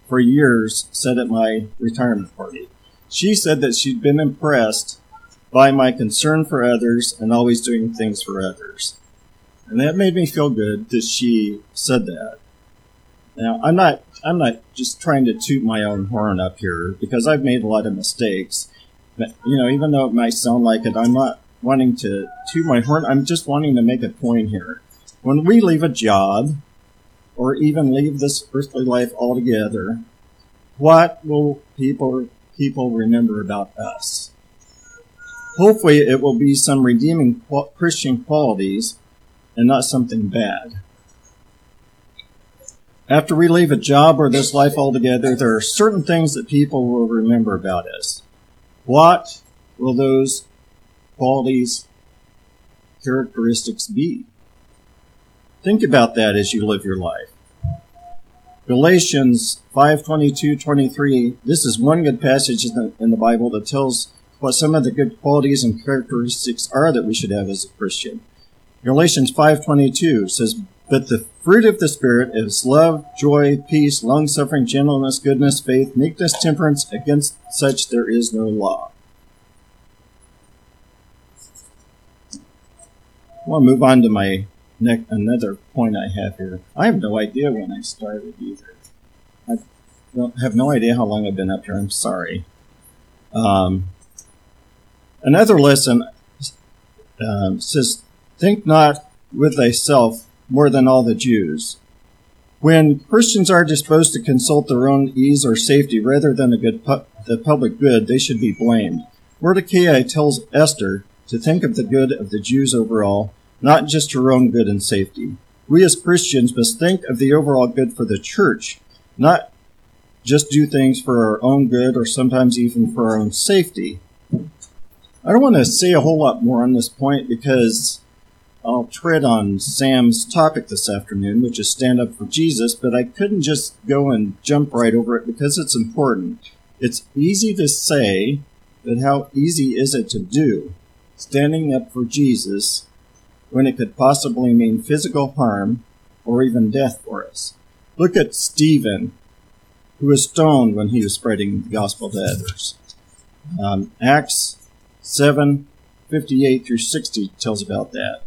Speaker 8: for years said at my retirement party. She said that she'd been impressed by my concern for others and always doing things for others. And that made me feel good that she said that. Now, I'm not I'm not just trying to toot my own horn up here because I've made a lot of mistakes. But, you know, even though it might sound like it, I'm not wanting to toot my horn. I'm just wanting to make a point here. When we leave a job or even leave this earthly life altogether, what will people people remember about us? Hopefully, it will be some redeeming Christian qualities and not something bad. After we leave a job or this life altogether, there are certain things that people will remember about us. What will those qualities, characteristics be? Think about that as you live your life. Galatians 5:22, 23. This is one good passage in the, in the Bible that tells what some of the good qualities and characteristics are that we should have as a Christian. Galatians 5:22 says, But the fruit of the Spirit is love, joy, peace, long suffering, gentleness, goodness, faith, meekness, temperance. Against such there is no law. I want to move on to my ne- another point I have here. I have no idea when I started either. I don't have no idea how long I've been up here. I'm sorry. Um, another lesson um, says, "Think not with thyself more than all the Jews." When Christians are disposed to consult their own ease or safety rather than pu- the public good, they should be blamed. Mordecai tells Esther to think of the good of the Jews overall, not just her own good and safety. We as Christians must think of the overall good for the church, not just do things for our own good or sometimes even for our own safety. I don't want to say a whole lot more on this point because I'll tread on Sam's topic this afternoon, which is stand up for Jesus, but I couldn't just go and jump right over it because it's important. It's easy to say, but how easy is it to do? Standing up for Jesus when it could possibly mean physical harm or even death for us. Look at Stephen, who was stoned when he was spreading the gospel to others. Um, Acts 7 58 through 60 tells about that.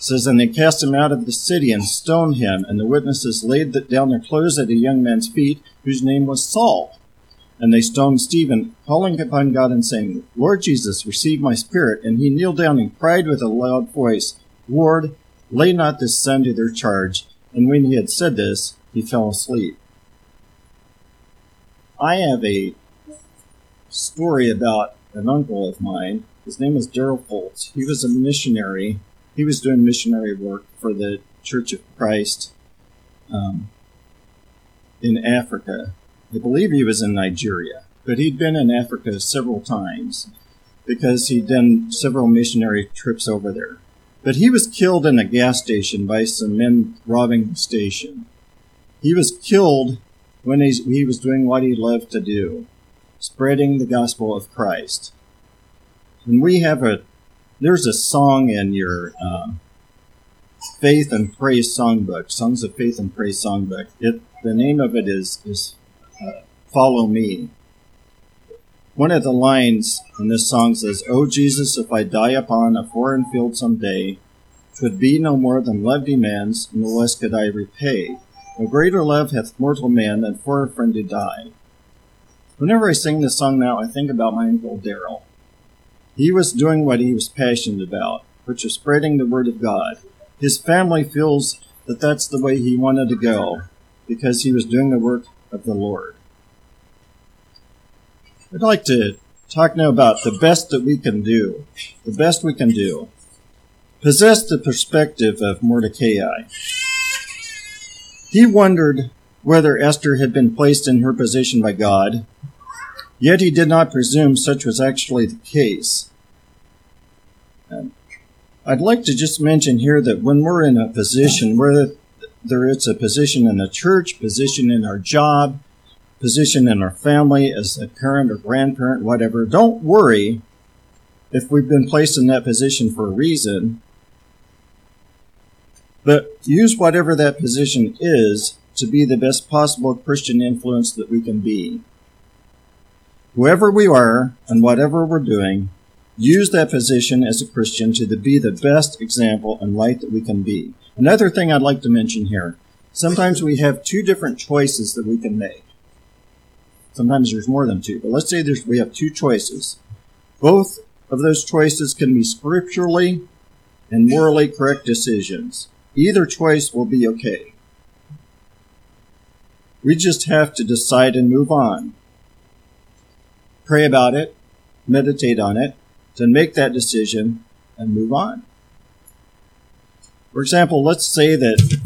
Speaker 8: It says, And they cast him out of the city and stoned him, and the witnesses laid down their clothes at a young man's feet, whose name was Saul. And they stoned Stephen, calling upon God and saying, Lord Jesus, receive my spirit. And he kneeled down and cried with a loud voice, Lord, lay not this son to their charge. And when he had said this, he fell asleep. I have a story about an uncle of mine. His name is Daryl Foltz. He was a missionary. He was doing missionary work for the Church of Christ um, in Africa. I believe he was in Nigeria, but he'd been in Africa several times because he'd done several missionary trips over there. But he was killed in a gas station by some men robbing the station. He was killed when he, he was doing what he loved to do, spreading the gospel of Christ. And we have a, there's a song in your uh, Faith and Praise Songbook, Songs of Faith and Praise Songbook. It, the name of it is, is uh, Follow Me. One of the lines in this song says, O Jesus, if I die upon a foreign field some day, twould be no more than love demands, no less could I repay. No greater love hath mortal man than for a friend to die. Whenever I sing this song now, I think about my uncle Daryl. He was doing what he was passionate about, which is spreading the word of God. His family feels that that's the way he wanted to go, because he was doing the work of the Lord. I'd like to talk now about the best that we can do. The best we can do. Possess the perspective of Mordecai. He wondered whether Esther had been placed in her position by God, yet he did not presume such was actually the case. I'd like to just mention here that when we're in a position, whether it's a position in the church, position in our job, position in our family as a parent or grandparent, whatever, don't worry if we've been placed in that position for a reason. But use whatever that position is to be the best possible Christian influence that we can be. Whoever we are and whatever we're doing, use that position as a Christian to be the best example and light that we can be. Another thing I'd like to mention here sometimes we have two different choices that we can make. Sometimes there's more than two, but let's say we have two choices. Both of those choices can be scripturally and morally correct decisions. Either choice will be okay. We just have to decide and move on. Pray about it, meditate on it, then make that decision and move on. For example, let's say that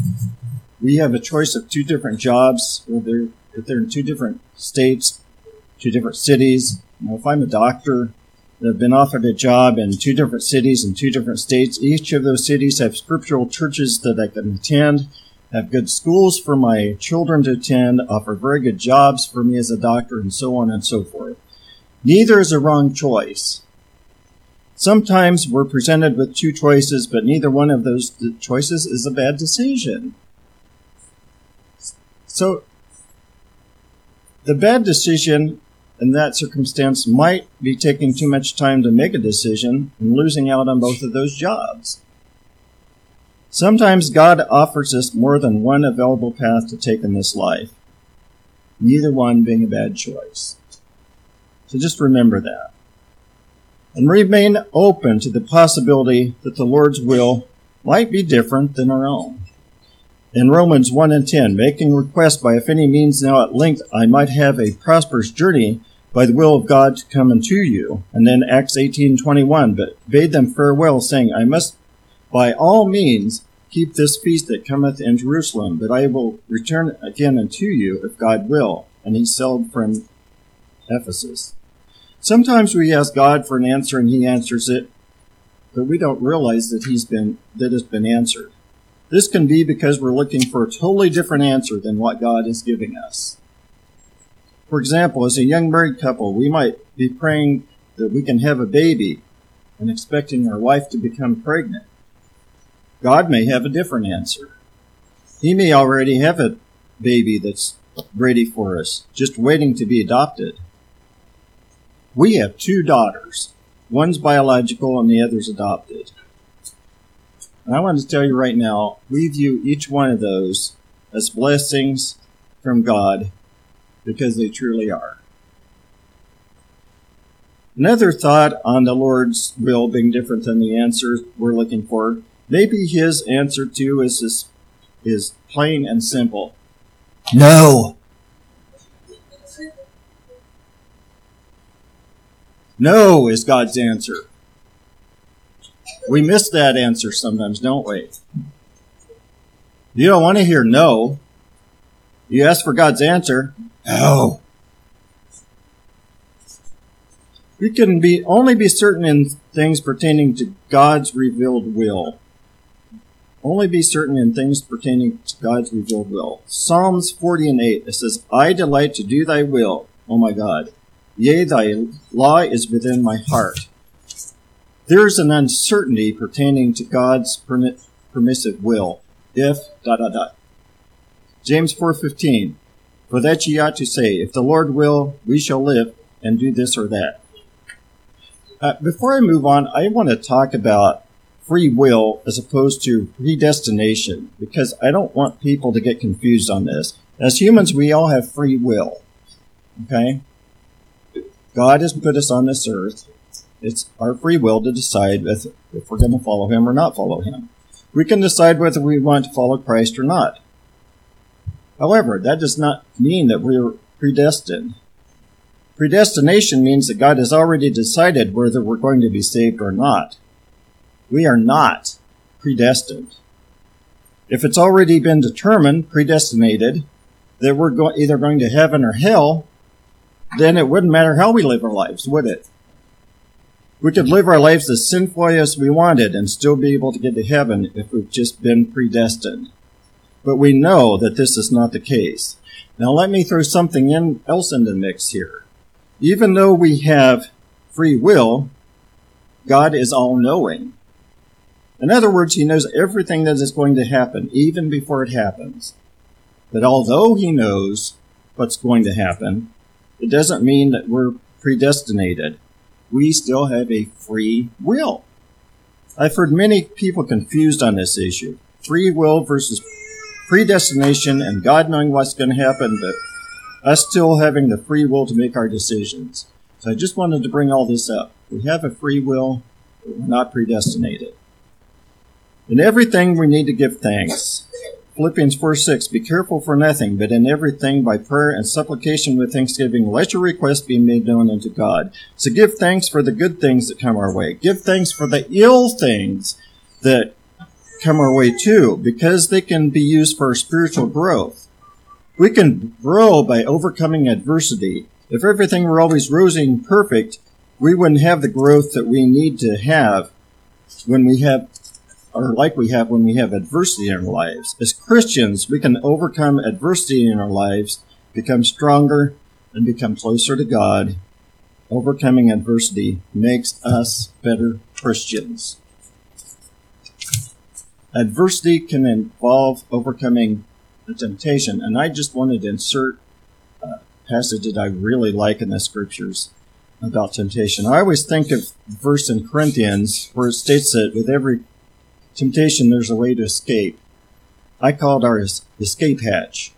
Speaker 8: we have a choice of two different jobs, or they're, if they're in two different states, two different cities. Know, if I'm a doctor have been offered a job in two different cities in two different states, each of those cities have scriptural churches that I can attend, have good schools for my children to attend, offer very good jobs for me as a doctor, and so on and so forth. Neither is a wrong choice. Sometimes we're presented with two choices, but neither one of those choices is a bad decision. So, the bad decision in that circumstance might be taking too much time to make a decision and losing out on both of those jobs. Sometimes God offers us more than one available path to take in this life, neither one being a bad choice. So just remember that. And remain open to the possibility that the Lord's will might be different than our own. In Romans 1 and 10, making request by if any means now at length I might have a prosperous journey by the will of God to come unto you. And then Acts 18:21, but bade them farewell, saying, I must by all means keep this feast that cometh in Jerusalem, but I will return again unto you if God will. And he sailed from Ephesus. Sometimes we ask God for an answer and he answers it, but we don't realize that he's been that it's been answered. This can be because we're looking for a totally different answer than what God is giving us. For example, as a young married couple, we might be praying that we can have a baby and expecting our wife to become pregnant. God may have a different answer. He may already have a baby that's ready for us, just waiting to be adopted. We have two daughters. One's biological and the other's adopted. And I want to tell you right now, we view each one of those as blessings from God because they truly are. Another thought on the Lord's will being different than the answer we're looking for. Maybe his answer to is is, is plain and simple. No. No is God's answer. We miss that answer sometimes, don't we? You don't want to hear no. You ask for God's answer. No. We can be only be certain in things pertaining to God's revealed will. Only be certain in things pertaining to God's revealed will. Psalms 40 and 8, it says, I delight to do thy will, O my God. Yea, thy law is within my heart. There is an uncertainty pertaining to God's permissive will. If dot dot dot. James 4:15. For that ye ought to say, if the Lord will, we shall live and do this or that. Uh, before I move on, I want to talk about free will as opposed to predestination because I don't want people to get confused on this. As humans, we all have free will. Okay? God has put us on this earth it's our free will to decide if, if we're going to follow him or not follow him. We can decide whether we want to follow Christ or not. However, that does not mean that we're predestined. Predestination means that God has already decided whether we're going to be saved or not. We are not predestined. If it's already been determined, predestinated, that we're go- either going to heaven or hell, then it wouldn't matter how we live our lives, would it? We could live our lives as sinfully as we wanted and still be able to get to heaven if we've just been predestined. But we know that this is not the case. Now let me throw something in, else in the mix here. Even though we have free will, God is all knowing. In other words, He knows everything that is going to happen, even before it happens. But although He knows what's going to happen, it doesn't mean that we're predestinated we still have a free will. I've heard many people confused on this issue. Free will versus predestination and God knowing what's going to happen, but us still having the free will to make our decisions. So I just wanted to bring all this up. We have a free will, but we're not predestinated. In everything, we need to give thanks. Philippians 4 6, Be careful for nothing, but in everything by prayer and supplication with thanksgiving, let your requests be made known unto God. So give thanks for the good things that come our way. Give thanks for the ill things that come our way too, because they can be used for spiritual growth. We can grow by overcoming adversity. If everything were always rosy and perfect, we wouldn't have the growth that we need to have when we have or like we have when we have adversity in our lives. As Christians, we can overcome adversity in our lives, become stronger, and become closer to God. Overcoming adversity makes us better Christians. Adversity can involve overcoming a temptation, and I just wanted to insert a passage that I really like in the scriptures about temptation. I always think of the verse in Corinthians where it states that with every temptation there's a way to escape. I call it our escape hatch.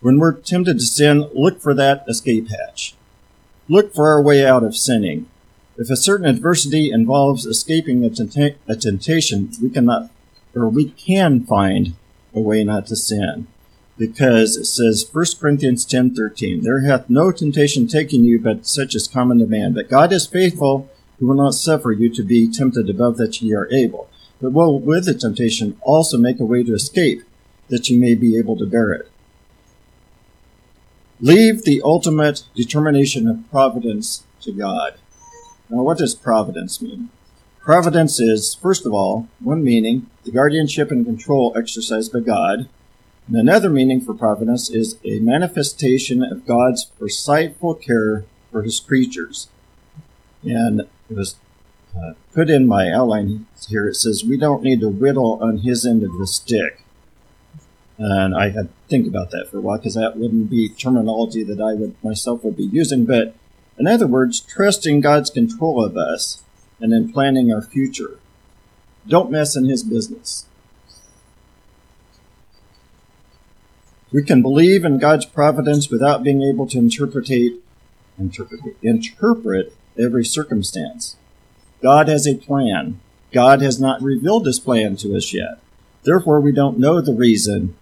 Speaker 8: When we're tempted to sin, look for that escape hatch. Look for our way out of sinning. If a certain adversity involves escaping a, tenta- a temptation, we cannot, or we can find a way not to sin. Because it says, 1 Corinthians 10:13, There hath no temptation taken you but such as common to man. But God is faithful, who will not suffer you to be tempted above that ye are able, but will with the temptation also make a way to escape, that you may be able to bear it. Leave the ultimate determination of providence to God. Now, what does providence mean? Providence is, first of all, one meaning, the guardianship and control exercised by God. And another meaning for providence is a manifestation of God's foresightful care for his creatures. And it was uh, put in my outline here. It says, We don't need to whittle on his end of the stick. And I had to think about that for a while because that wouldn't be terminology that I would myself would be using. But in other words, trusting God's control of us and in planning our future. Don't mess in his business. We can believe in God's providence without being able to interpretate, interpret, interpret every circumstance. God has a plan. God has not revealed his plan to us yet. Therefore, we don't know the reason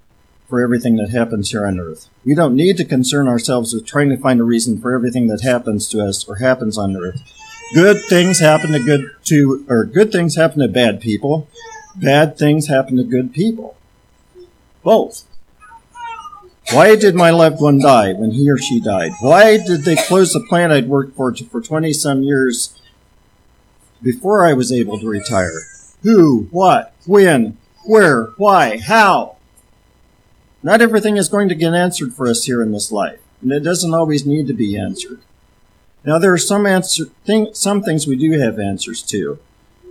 Speaker 8: for everything that happens here on earth. We don't need to concern ourselves with trying to find a reason for everything that happens to us or happens on earth. Good things happen to good to or good things happen to bad people. Bad things happen to good people. Both. Why did my loved one die when he or she died? Why did they close the plant I'd worked for for 20 some years before I was able to retire? Who, what, when, where, why, how? Not everything is going to get answered for us here in this life, and it doesn't always need to be answered. Now, there are some answer, thing, some things we do have answers to.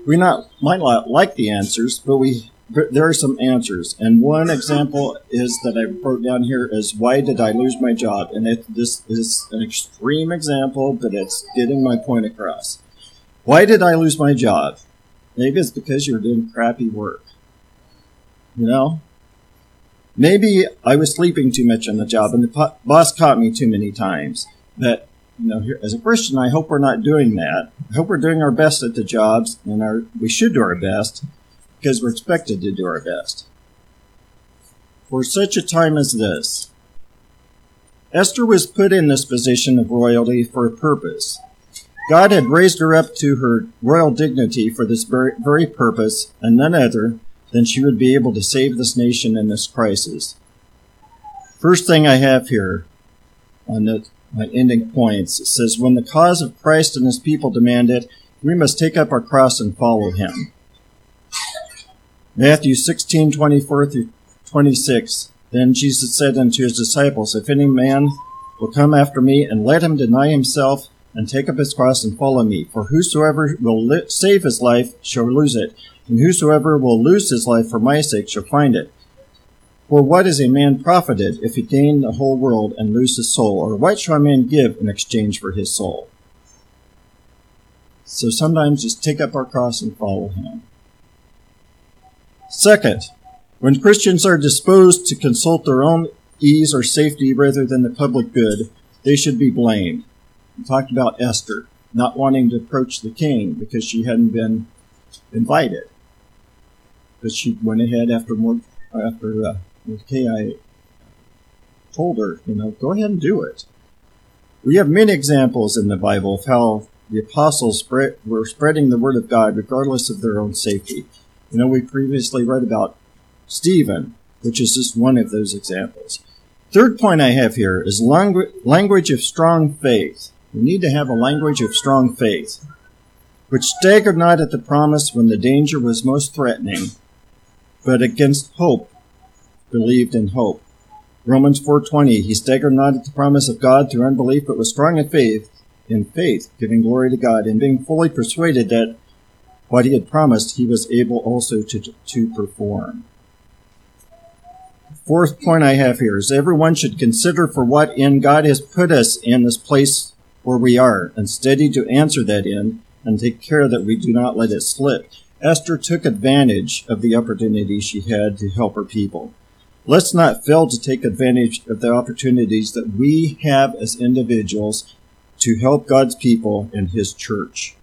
Speaker 8: We not might not like the answers, but we but there are some answers. And one example is that I wrote down here is why did I lose my job? And it, this is an extreme example, but it's getting my point across. Why did I lose my job? Maybe it's because you're doing crappy work. You know, Maybe I was sleeping too much on the job and the po- boss caught me too many times. But, you know, here, as a Christian, I hope we're not doing that. I hope we're doing our best at the jobs and our, we should do our best because we're expected to do our best. For such a time as this, Esther was put in this position of royalty for a purpose. God had raised her up to her royal dignity for this very, purpose, and none other than she would be able to save this nation in this crisis. First thing I have here on the, my ending points, says, When the cause of Christ and his people demand it, we must take up our cross and follow him. Matthew 16, 24 through 26. Then Jesus said unto his disciples, If any man will come after me, and let him deny himself, and take up his cross and follow me. For whosoever will li- save his life shall lose it, and whosoever will lose his life for my sake shall find it. For what is a man profited if he gain the whole world and lose his soul? Or what shall a man give in exchange for his soul? So sometimes just take up our cross and follow him. Second, when Christians are disposed to consult their own ease or safety rather than the public good, they should be blamed. Talked about Esther not wanting to approach the king because she hadn't been invited but she went ahead after more after uh, I told her, you know, go ahead and do it. We have many examples in the Bible of how the apostles spread, were spreading the word of God regardless of their own safety. You know, we previously read about Stephen, which is just one of those examples. Third point I have here is langu- language of strong faith. We need to have a language of strong faith, which staggered not at the promise when the danger was most threatening, but against hope believed in hope. Romans 4:20 He staggered not at the promise of God through unbelief but was strong in faith in faith giving glory to God and being fully persuaded that what he had promised, he was able also to, to perform. Fourth point I have here is everyone should consider for what end God has put us in this place where we are, and steady to answer that end, and take care that we do not let it slip. Esther took advantage of the opportunity she had to help her people. Let's not fail to take advantage of the opportunities that we have as individuals to help God's people and His church.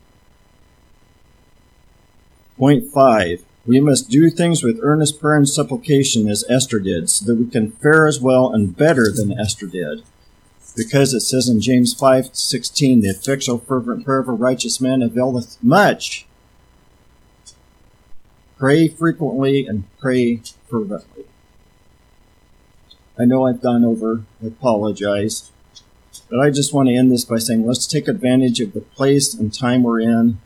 Speaker 8: Point five. We must do things with earnest prayer and supplication as Esther did, so that we can fare as well and better than Esther did. Because it says in James 5:16, the effectual fervent prayer of a righteous man availeth much. Pray frequently and pray fervently. I know I've gone over, I apologize. But I just want to end this by saying let's take advantage of the place and time we're in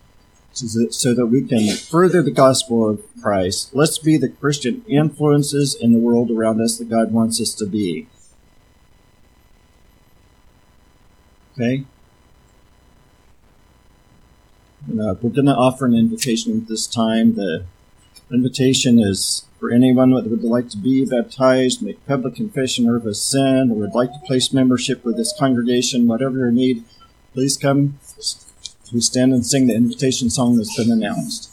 Speaker 8: so that we can further the gospel of Christ. Let's be the Christian influences in the world around us that God wants us to be. Okay? Uh, we're going to offer an invitation at this time. The invitation is for anyone that would like to be baptized, make public confession of a sin, or would like to place membership with this congregation, whatever your need, please come. We stand and sing the invitation song that's been announced.